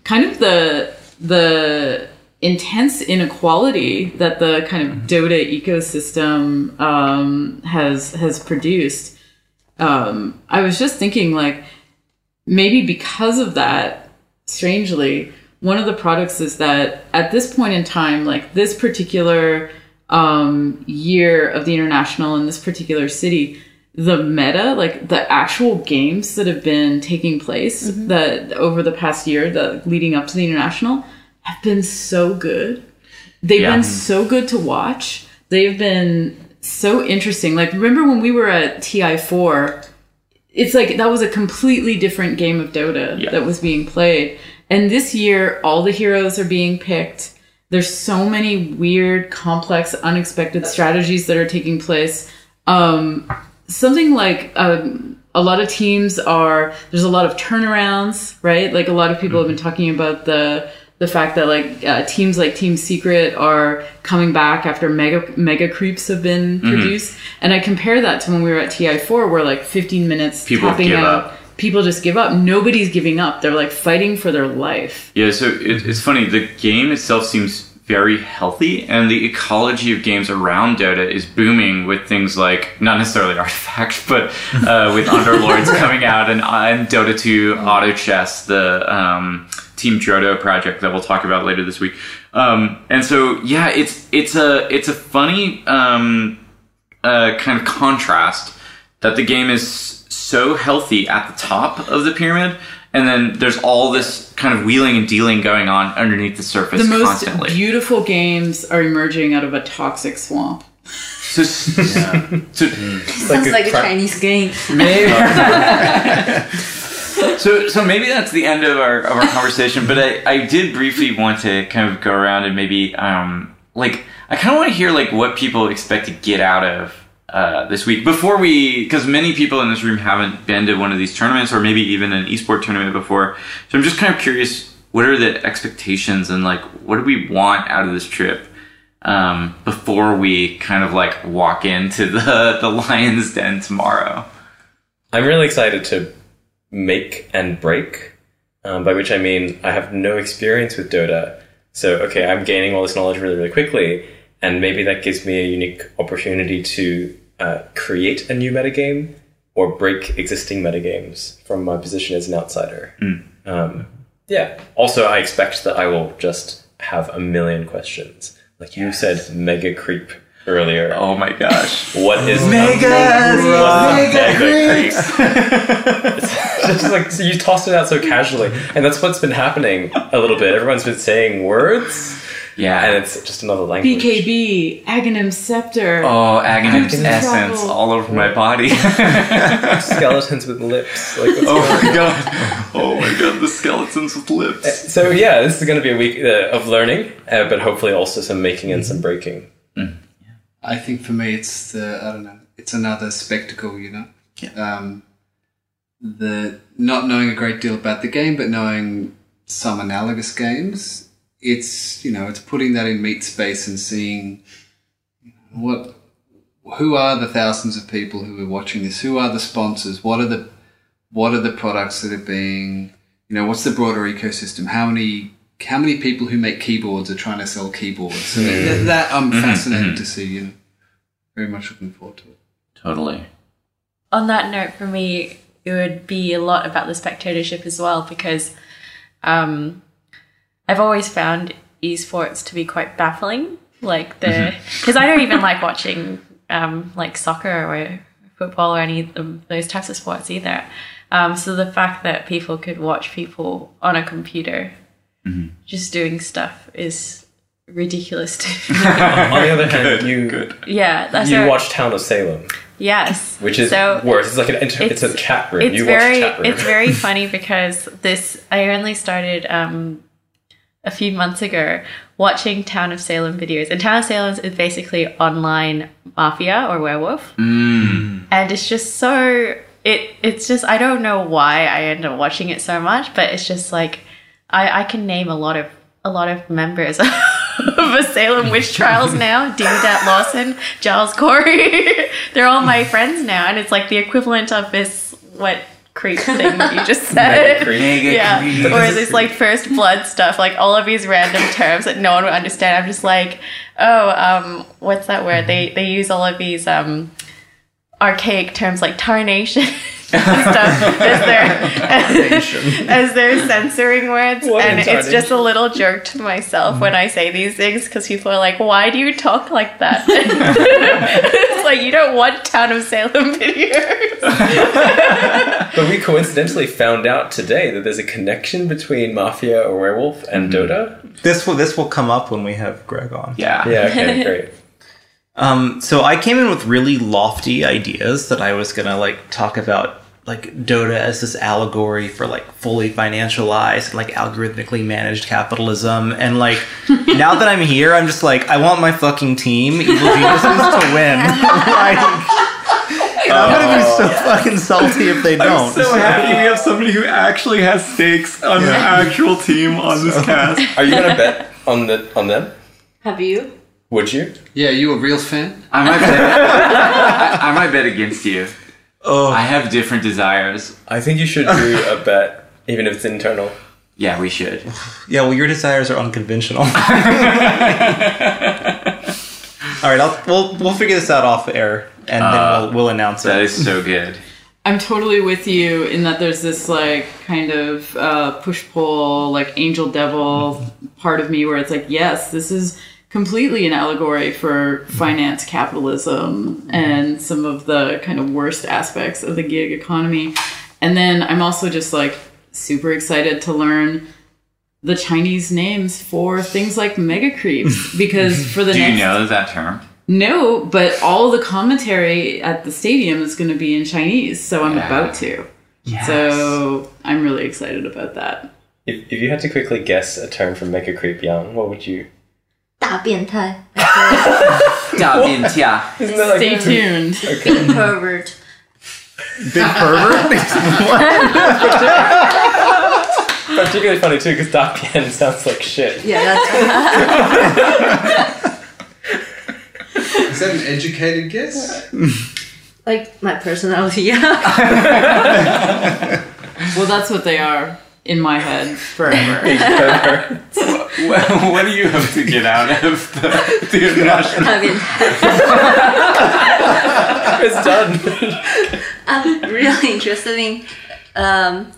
kind of the the intense inequality that the kind of Dota ecosystem um, has has produced. Um, I was just thinking like maybe because of that, strangely, one of the products is that at this point in time, like this particular um, year of the international in this particular city, the meta, like the actual games that have been taking place that over the past year, the leading up to the international, have been so good. They've Yeah. been so good to watch. They've been so interesting. Like remember when we were at TI4, it's like that was a completely different game of Dota Yeah. that was being played. And this year, all the heroes are being picked. There's so many weird, complex, unexpected strategies that are taking place. Um, something like um, a lot of teams are. There's a lot of turnarounds, right? Like a lot of people have been talking about the the fact that like uh, teams like Team Secret are coming back after mega mega creeps have been produced, and I compare that to when we were at TI4, where like 15 minutes People tapping give out, up. people just give up. Nobody's giving up. They're like fighting for their life. Yeah, so it, it's funny. The game itself seems very healthy, and the ecology of games around Dota is booming with things like not necessarily [LAUGHS] Artifact, but uh, with Underlords [LAUGHS] coming out and, and Dota 2 Auto Chess, the um, Team Drodo project that we'll talk about later this week. Um, and so, yeah, it's it's a it's a funny um, uh, kind of contrast that the game is so healthy at the top of the pyramid, and then there's all this kind of wheeling and dealing going on underneath the surface The most constantly. beautiful games are emerging out of a toxic swamp. so, so Sounds a like a cra- Chinese game. maybe, [LAUGHS] [LAUGHS] so so maybe that's the end of our of our conversation. But I I did briefly want to kind of go around and maybe um like I kind of want to hear like what people expect to get out of. Uh, this week before we because many people in this room haven't been to one of these tournaments or maybe even an esport tournament before so i'm just kind of curious what are the expectations and like what do we want out of this trip um, before we kind of like walk into the the lion's den tomorrow I'm really excited to make and break, um, by which I mean I have no experience with Dota. So, okay, I'm gaining all this knowledge really, really quickly, and maybe that gives me a unique opportunity to uh, create a new metagame or break existing metagames from my position as an outsider. Um, yeah. Also, I expect that I will just have a million questions. Like you said, mega creep. Earlier. Oh my gosh. What is Megas! Mega [LAUGHS] It's just like so you tossed it out so casually, and that's what's been happening a little bit. Everyone's been saying words, Yeah. and it's just another language. BKB, Aghanim Scepter. Oh, Aghanim's Aghanim essence Travel. all over my body. [LAUGHS] Skeletons with lips. Like, oh my god. Oh my god, the skeletons with lips. So yeah, this is going to be a week uh, of learning, uh, but hopefully also some making and some breaking. I think for me, it's the I don't know. It's another spectacle, you know. Um, the not knowing a great deal about the game, but knowing some analogous games. It's you know, it's putting that in meat space and seeing what who are the thousands of people who are watching this. Who are the sponsors? What are the what are the products that are being you know what's the broader ecosystem? How many how many people who make keyboards are trying to sell keyboards? So that, that I'm fascinated to see. You know, very much looking forward to it. Totally. on that note, for me, it would be a lot about the spectatorship as well because um, I've always found esports to be quite baffling. Like the because I don't even like watching um, like soccer or football or any of those types of sports either. Um, so the fact that people could watch people on a computer just doing stuff is ridiculous to [LAUGHS] me. On the other hand, you yeah, that's you a- watch Town of Salem, yes, which is So- worse. It's like an inter- it's, a chat room. It's you very watch chat room. it's very [LAUGHS] funny because this I only started um, a few months ago watching Town of Salem videos, and Town of Salem is basically online mafia or werewolf, Mm. and it's just so it it's just I don't know why I end up watching it so much, but it's just like I I can name a lot of a lot of members. [LAUGHS] of the Salem witch trials now, Deodat Lawson, Giles Corey, [LAUGHS] they're all my friends now, and it's like the equivalent of this what creep thing that you just [LAUGHS] said. yeah, or this like first blood stuff, like all of these random terms that no one would understand. I'm just like, oh, um, what's that word? They they use all of these um archaic terms like tarnation. And stuff [LAUGHS] as they're as they're censoring words What and it's just a little joke to myself when mm-hmm. I say these things because people are like why do you talk like that [LAUGHS] it's like you don't want Town of Salem videos [LAUGHS] But we coincidentally found out today that there's a connection between Mafia or Werewolf and mm-hmm. Dota. This will this will come up when we have Greg on. Yeah. Yeah, okay, great. Um, so I came in with really lofty ideas that I was gonna like talk about like Dota as this allegory for like fully financialized and like algorithmically managed capitalism and like [LAUGHS] now that I'm here I'm just like I want my fucking team evil geniuses to win. [LAUGHS] like I'm gonna be so fucking salty if they don't. I'm So happy we have somebody who actually has stakes on the actual team on this [LAUGHS] cast. Are you gonna bet on the on them? Have you? Would you? Yeah, you a real fan? I might bet. I, I might bet against you. Oh. I have different desires. I think you should do a bet, even if it's internal. Yeah, we should. Yeah, well, your desires are unconventional. [LAUGHS] All right, I'll, we'll we'll figure this out off air, and Uh, then we'll, we'll announce That it. is so good. I'm totally with you in that there's this like kind of uh, push pull, like angel devil part of me where it's like, yes, this is completely an allegory for finance capitalism and some of the kind of worst aspects of the gig economy. And then I'm also just like super excited to learn the Chinese names for things like mega creeps [LAUGHS] because for the Do next you know that term? no, but all the commentary at the stadium is going to be in Chinese, so I'm Yeah. about to. So I'm really excited about that. If, if you had to quickly guess a term from Mega Creep Young, what would you? 大变态，大变价. Isn't that like Stay tuned. big pervert. Big pervert. [LAUGHS] particularly funny too because Dapian sounds like shit. Yeah, that's Is that an educated guess? like my personality. Yeah. [LAUGHS] Well, that's what they are in my head forever. [LAUGHS] well, what do you hope to get out of the, the international? I mean, [LAUGHS] it's done. I'm really interested in um,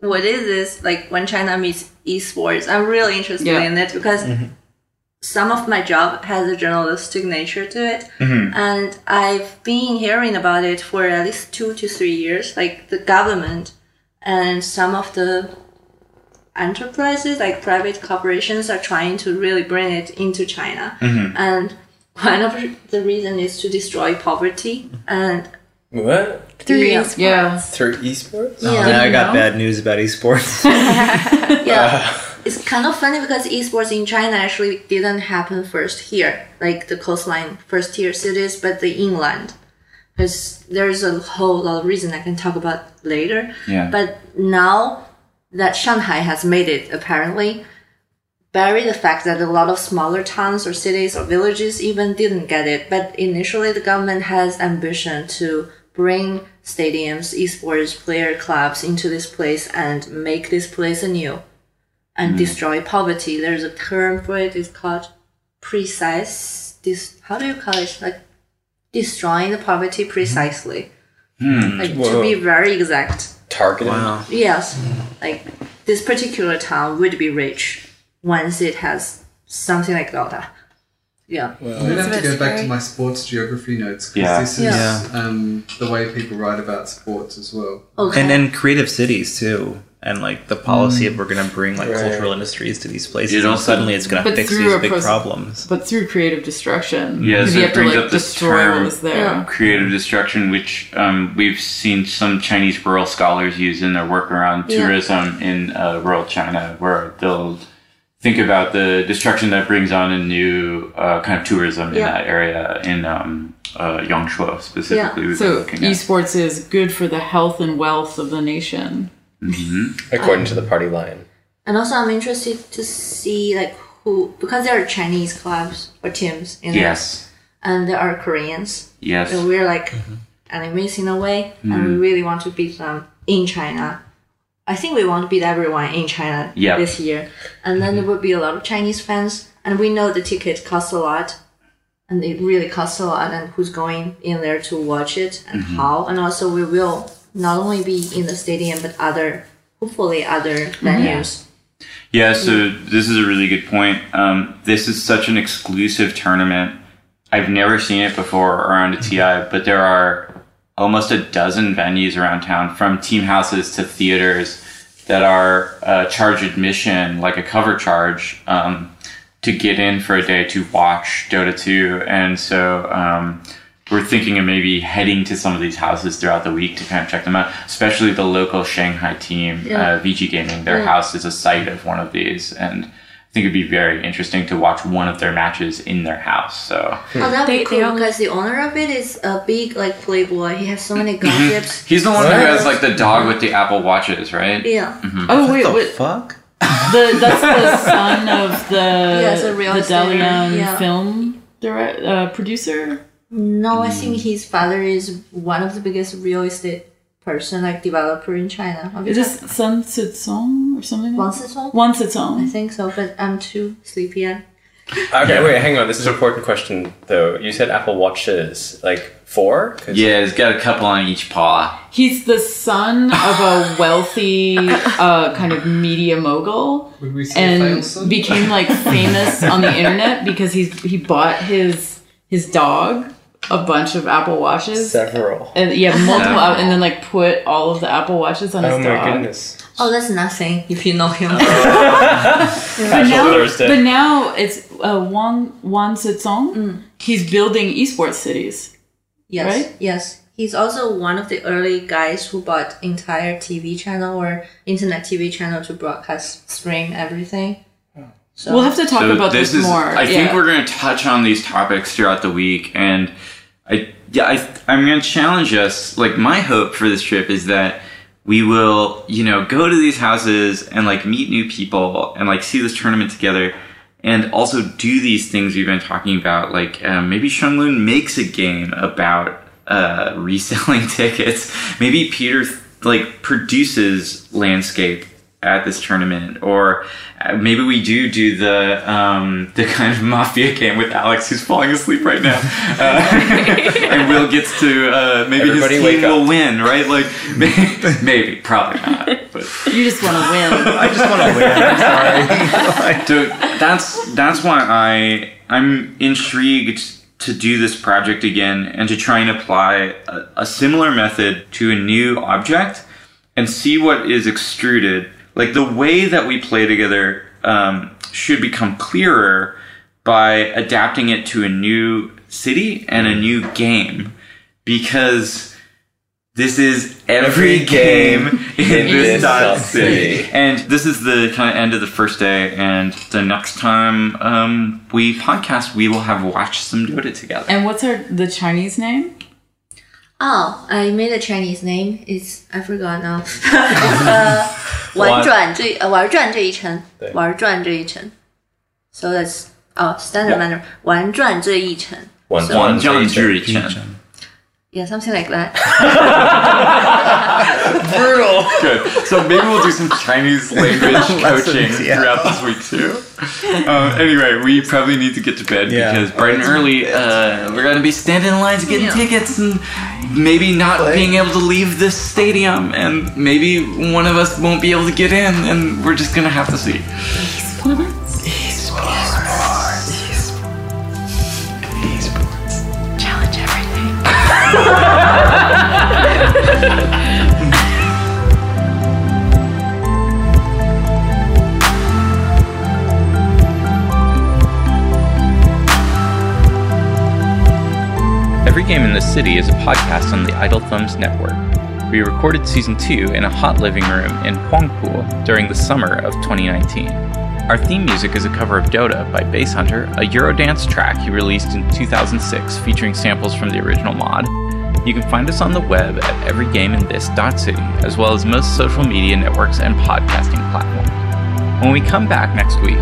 what is this like when China meets esports. I'm really interested yeah. in it because. Mm-hmm. Some of my job has a journalistic nature to it, mm-hmm. and I've been hearing about it for at least two to three years. Like the government and some of the enterprises, like private corporations, are trying to really bring it into China. Mm-hmm. And one of the reason is to destroy poverty and What? Through Yeah. esports. Yeah. Through esports? Oh, Yeah. now I got know? bad news about esports. [LAUGHS] yeah. It's kind of funny because esports in China actually didn't happen first here, like the coastline first tier cities, but the inland. Because there's a whole lot of reason I can talk about later. Yeah. But now that Shanghai has made it, apparently, bury the fact that a lot of smaller towns or cities or villages even didn't get it. But initially, the government has ambition to bring stadiums, esports player clubs into this place and make this place anew and mm. destroy poverty. There's a term for it. It's called precise. This how do you call it? Like destroying the poverty precisely. Like to be very exact. Targeted? wow. Yes, like this particular town would be rich once it has something like Dota. Yeah. I'm gonna have to go back to my sports geography notes because Yeah. this is Yeah. Um, the way people write about sports as well. Okay. And and creative cities too. And like the policy Mm. of we're gonna bring like Right. cultural industries to these places. It and also- suddenly it's gonna But fix through these a big proce- problems. But through creative destruction. Yeah, Because so you it have to like up this destroy term- what was there. Creative destruction, which um, we've seen some Chinese rural scholars use in their work around Yeah. tourism in uh, rural China, where they'll think about the destruction that brings on a new uh, kind of tourism in that area in um, uh, Yangshuo specifically. we've So looking at. esports is good for the health and wealth of the nation. Mm-hmm. According to the party line. And also, I'm interested to see like who because there are Chinese clubs or teams in there, yes, and there are Koreans. yes, So we're like mm-hmm. enemies in a way, and we mm-hmm. really want to beat them in China. I think we want to beat everyone in China Yeah. this year, and then there will be a lot of Chinese fans, and we know the ticket costs a lot, and it really costs a lot, and who's going in there to watch it and how, and also we will not only be in the stadium but other, hopefully other venues. Yeah, so this is a really good point. Um, this is such an exclusive tournament. I've never seen it before around a TI, but there are almost a dozen venues around town, from team houses to theaters, that are uh, charge admission, like a cover charge, um, to get in for a day to watch Dota 2. And so um, we're thinking of maybe heading to some of these houses throughout the week to kind of check them out, especially the local Shanghai team, Yeah. uh, VG Gaming. Their Yeah. house is a site of one of these. And I think it'd be very interesting to watch one of their matches in their house. So Oh, that'd They- be cool because the owner of it is a big like playboy. He has so many [LAUGHS] gossips. he's the one who has like the dog with the Apple watches, right? yeah. Oh wait, the wait fuck? [LAUGHS] the that's the son of the Yeah, a real the estate, Dalian yeah. film direct uh, producer. No, I Hmm. think his father is one of the biggest real estate person, like developer in China. Have you Is this Sun Song or something? Wang Like Sicong? Wan I think so, but I'm too sleepy. And Okay, wait, hang on. This is an important question, though. You said Apple Watches, like four? Yeah, he's got a couple on each paw. He's the son of a wealthy [LAUGHS] uh, kind of media mogul. Would we say and son? became like famous on the internet because he's he bought his his dog a bunch of Apple watches Several. and yeah [LAUGHS] multiple Several. and then like put all of the Apple watches on his Oh my goodness. oh, that's nothing if you know him. [LAUGHS] [LAUGHS] But Casual now, Thursday. but now it's uh, Wang Wan Sicong. He's building esports cities. yes, Right? yes. He's also one of the early guys who bought entire TV channel or internet TV channel to broadcast, stream everything. So We'll have to talk So about this, is, more. I yeah. think we're going to touch on these topics throughout the week, and I yeah I, I'm to challenge us. Like my hope for this trip is that we will you know go to these houses and like meet new people and like see this tournament together. And also do these things we've been talking about, like um, maybe Shunlun makes a game about uh, [LAUGHS] reselling tickets. Maybe Peter like produces landscape at this tournament, or uh, maybe we do do the um, the kind of mafia game with Alex, who's falling asleep right now, uh, [LAUGHS] and Will gets to uh, maybe Everybody his team will win, right? Like [LAUGHS] maybe, maybe probably not, but. You just want to win. I just want to win. I'm sorry. [LAUGHS] So that's that's why I I'm intrigued to do this project again and to try and apply a, a similar method to a new object and see what is extruded. Like the way that we play together um, should become clearer by adapting it to a new city and a new game because this is every, Every game game [LAUGHS] in in this this dot dot city. city. And this is the kind of end of the first day. And the next time um, we podcast, we will have watched some Dota together. And what's our the Chinese name? Oh, I made a Chinese name. It's I forgot now. [LAUGHS] 呃，玩转这呃玩转这一程对，玩转这一程。So that's oh standard manner. 玩转这一程。玩王转将之前 Yeah, something like that. [LAUGHS] Brutal. Good. So maybe we'll do some Chinese [LAUGHS] language coaching yeah. throughout this week too. Uh, anyway, we probably need to get to bed Yeah. because bright and early, uh, we're gonna be standing in lines getting tickets and maybe not being able to leave this stadium, and maybe one of us won't be able to get in, and we're just gonna have to see. Challenge Game in the City is a podcast on the Idle Thumbs Network. We recorded season 2 in a hot living room in Huangpu during the summer of 2019. Our theme music is a cover of Dota by Basshunter, a Eurodance track he released in 2006 featuring samples from the original mod. You can find us on the web at everygameinthis.city, as well as most social media networks and podcasting platforms. When we come back next week,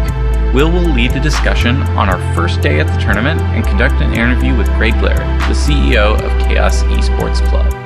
Will will lead the discussion on our first day at the tournament and conduct an interview with Greg Blair, the CEO of Chaos Esports Club.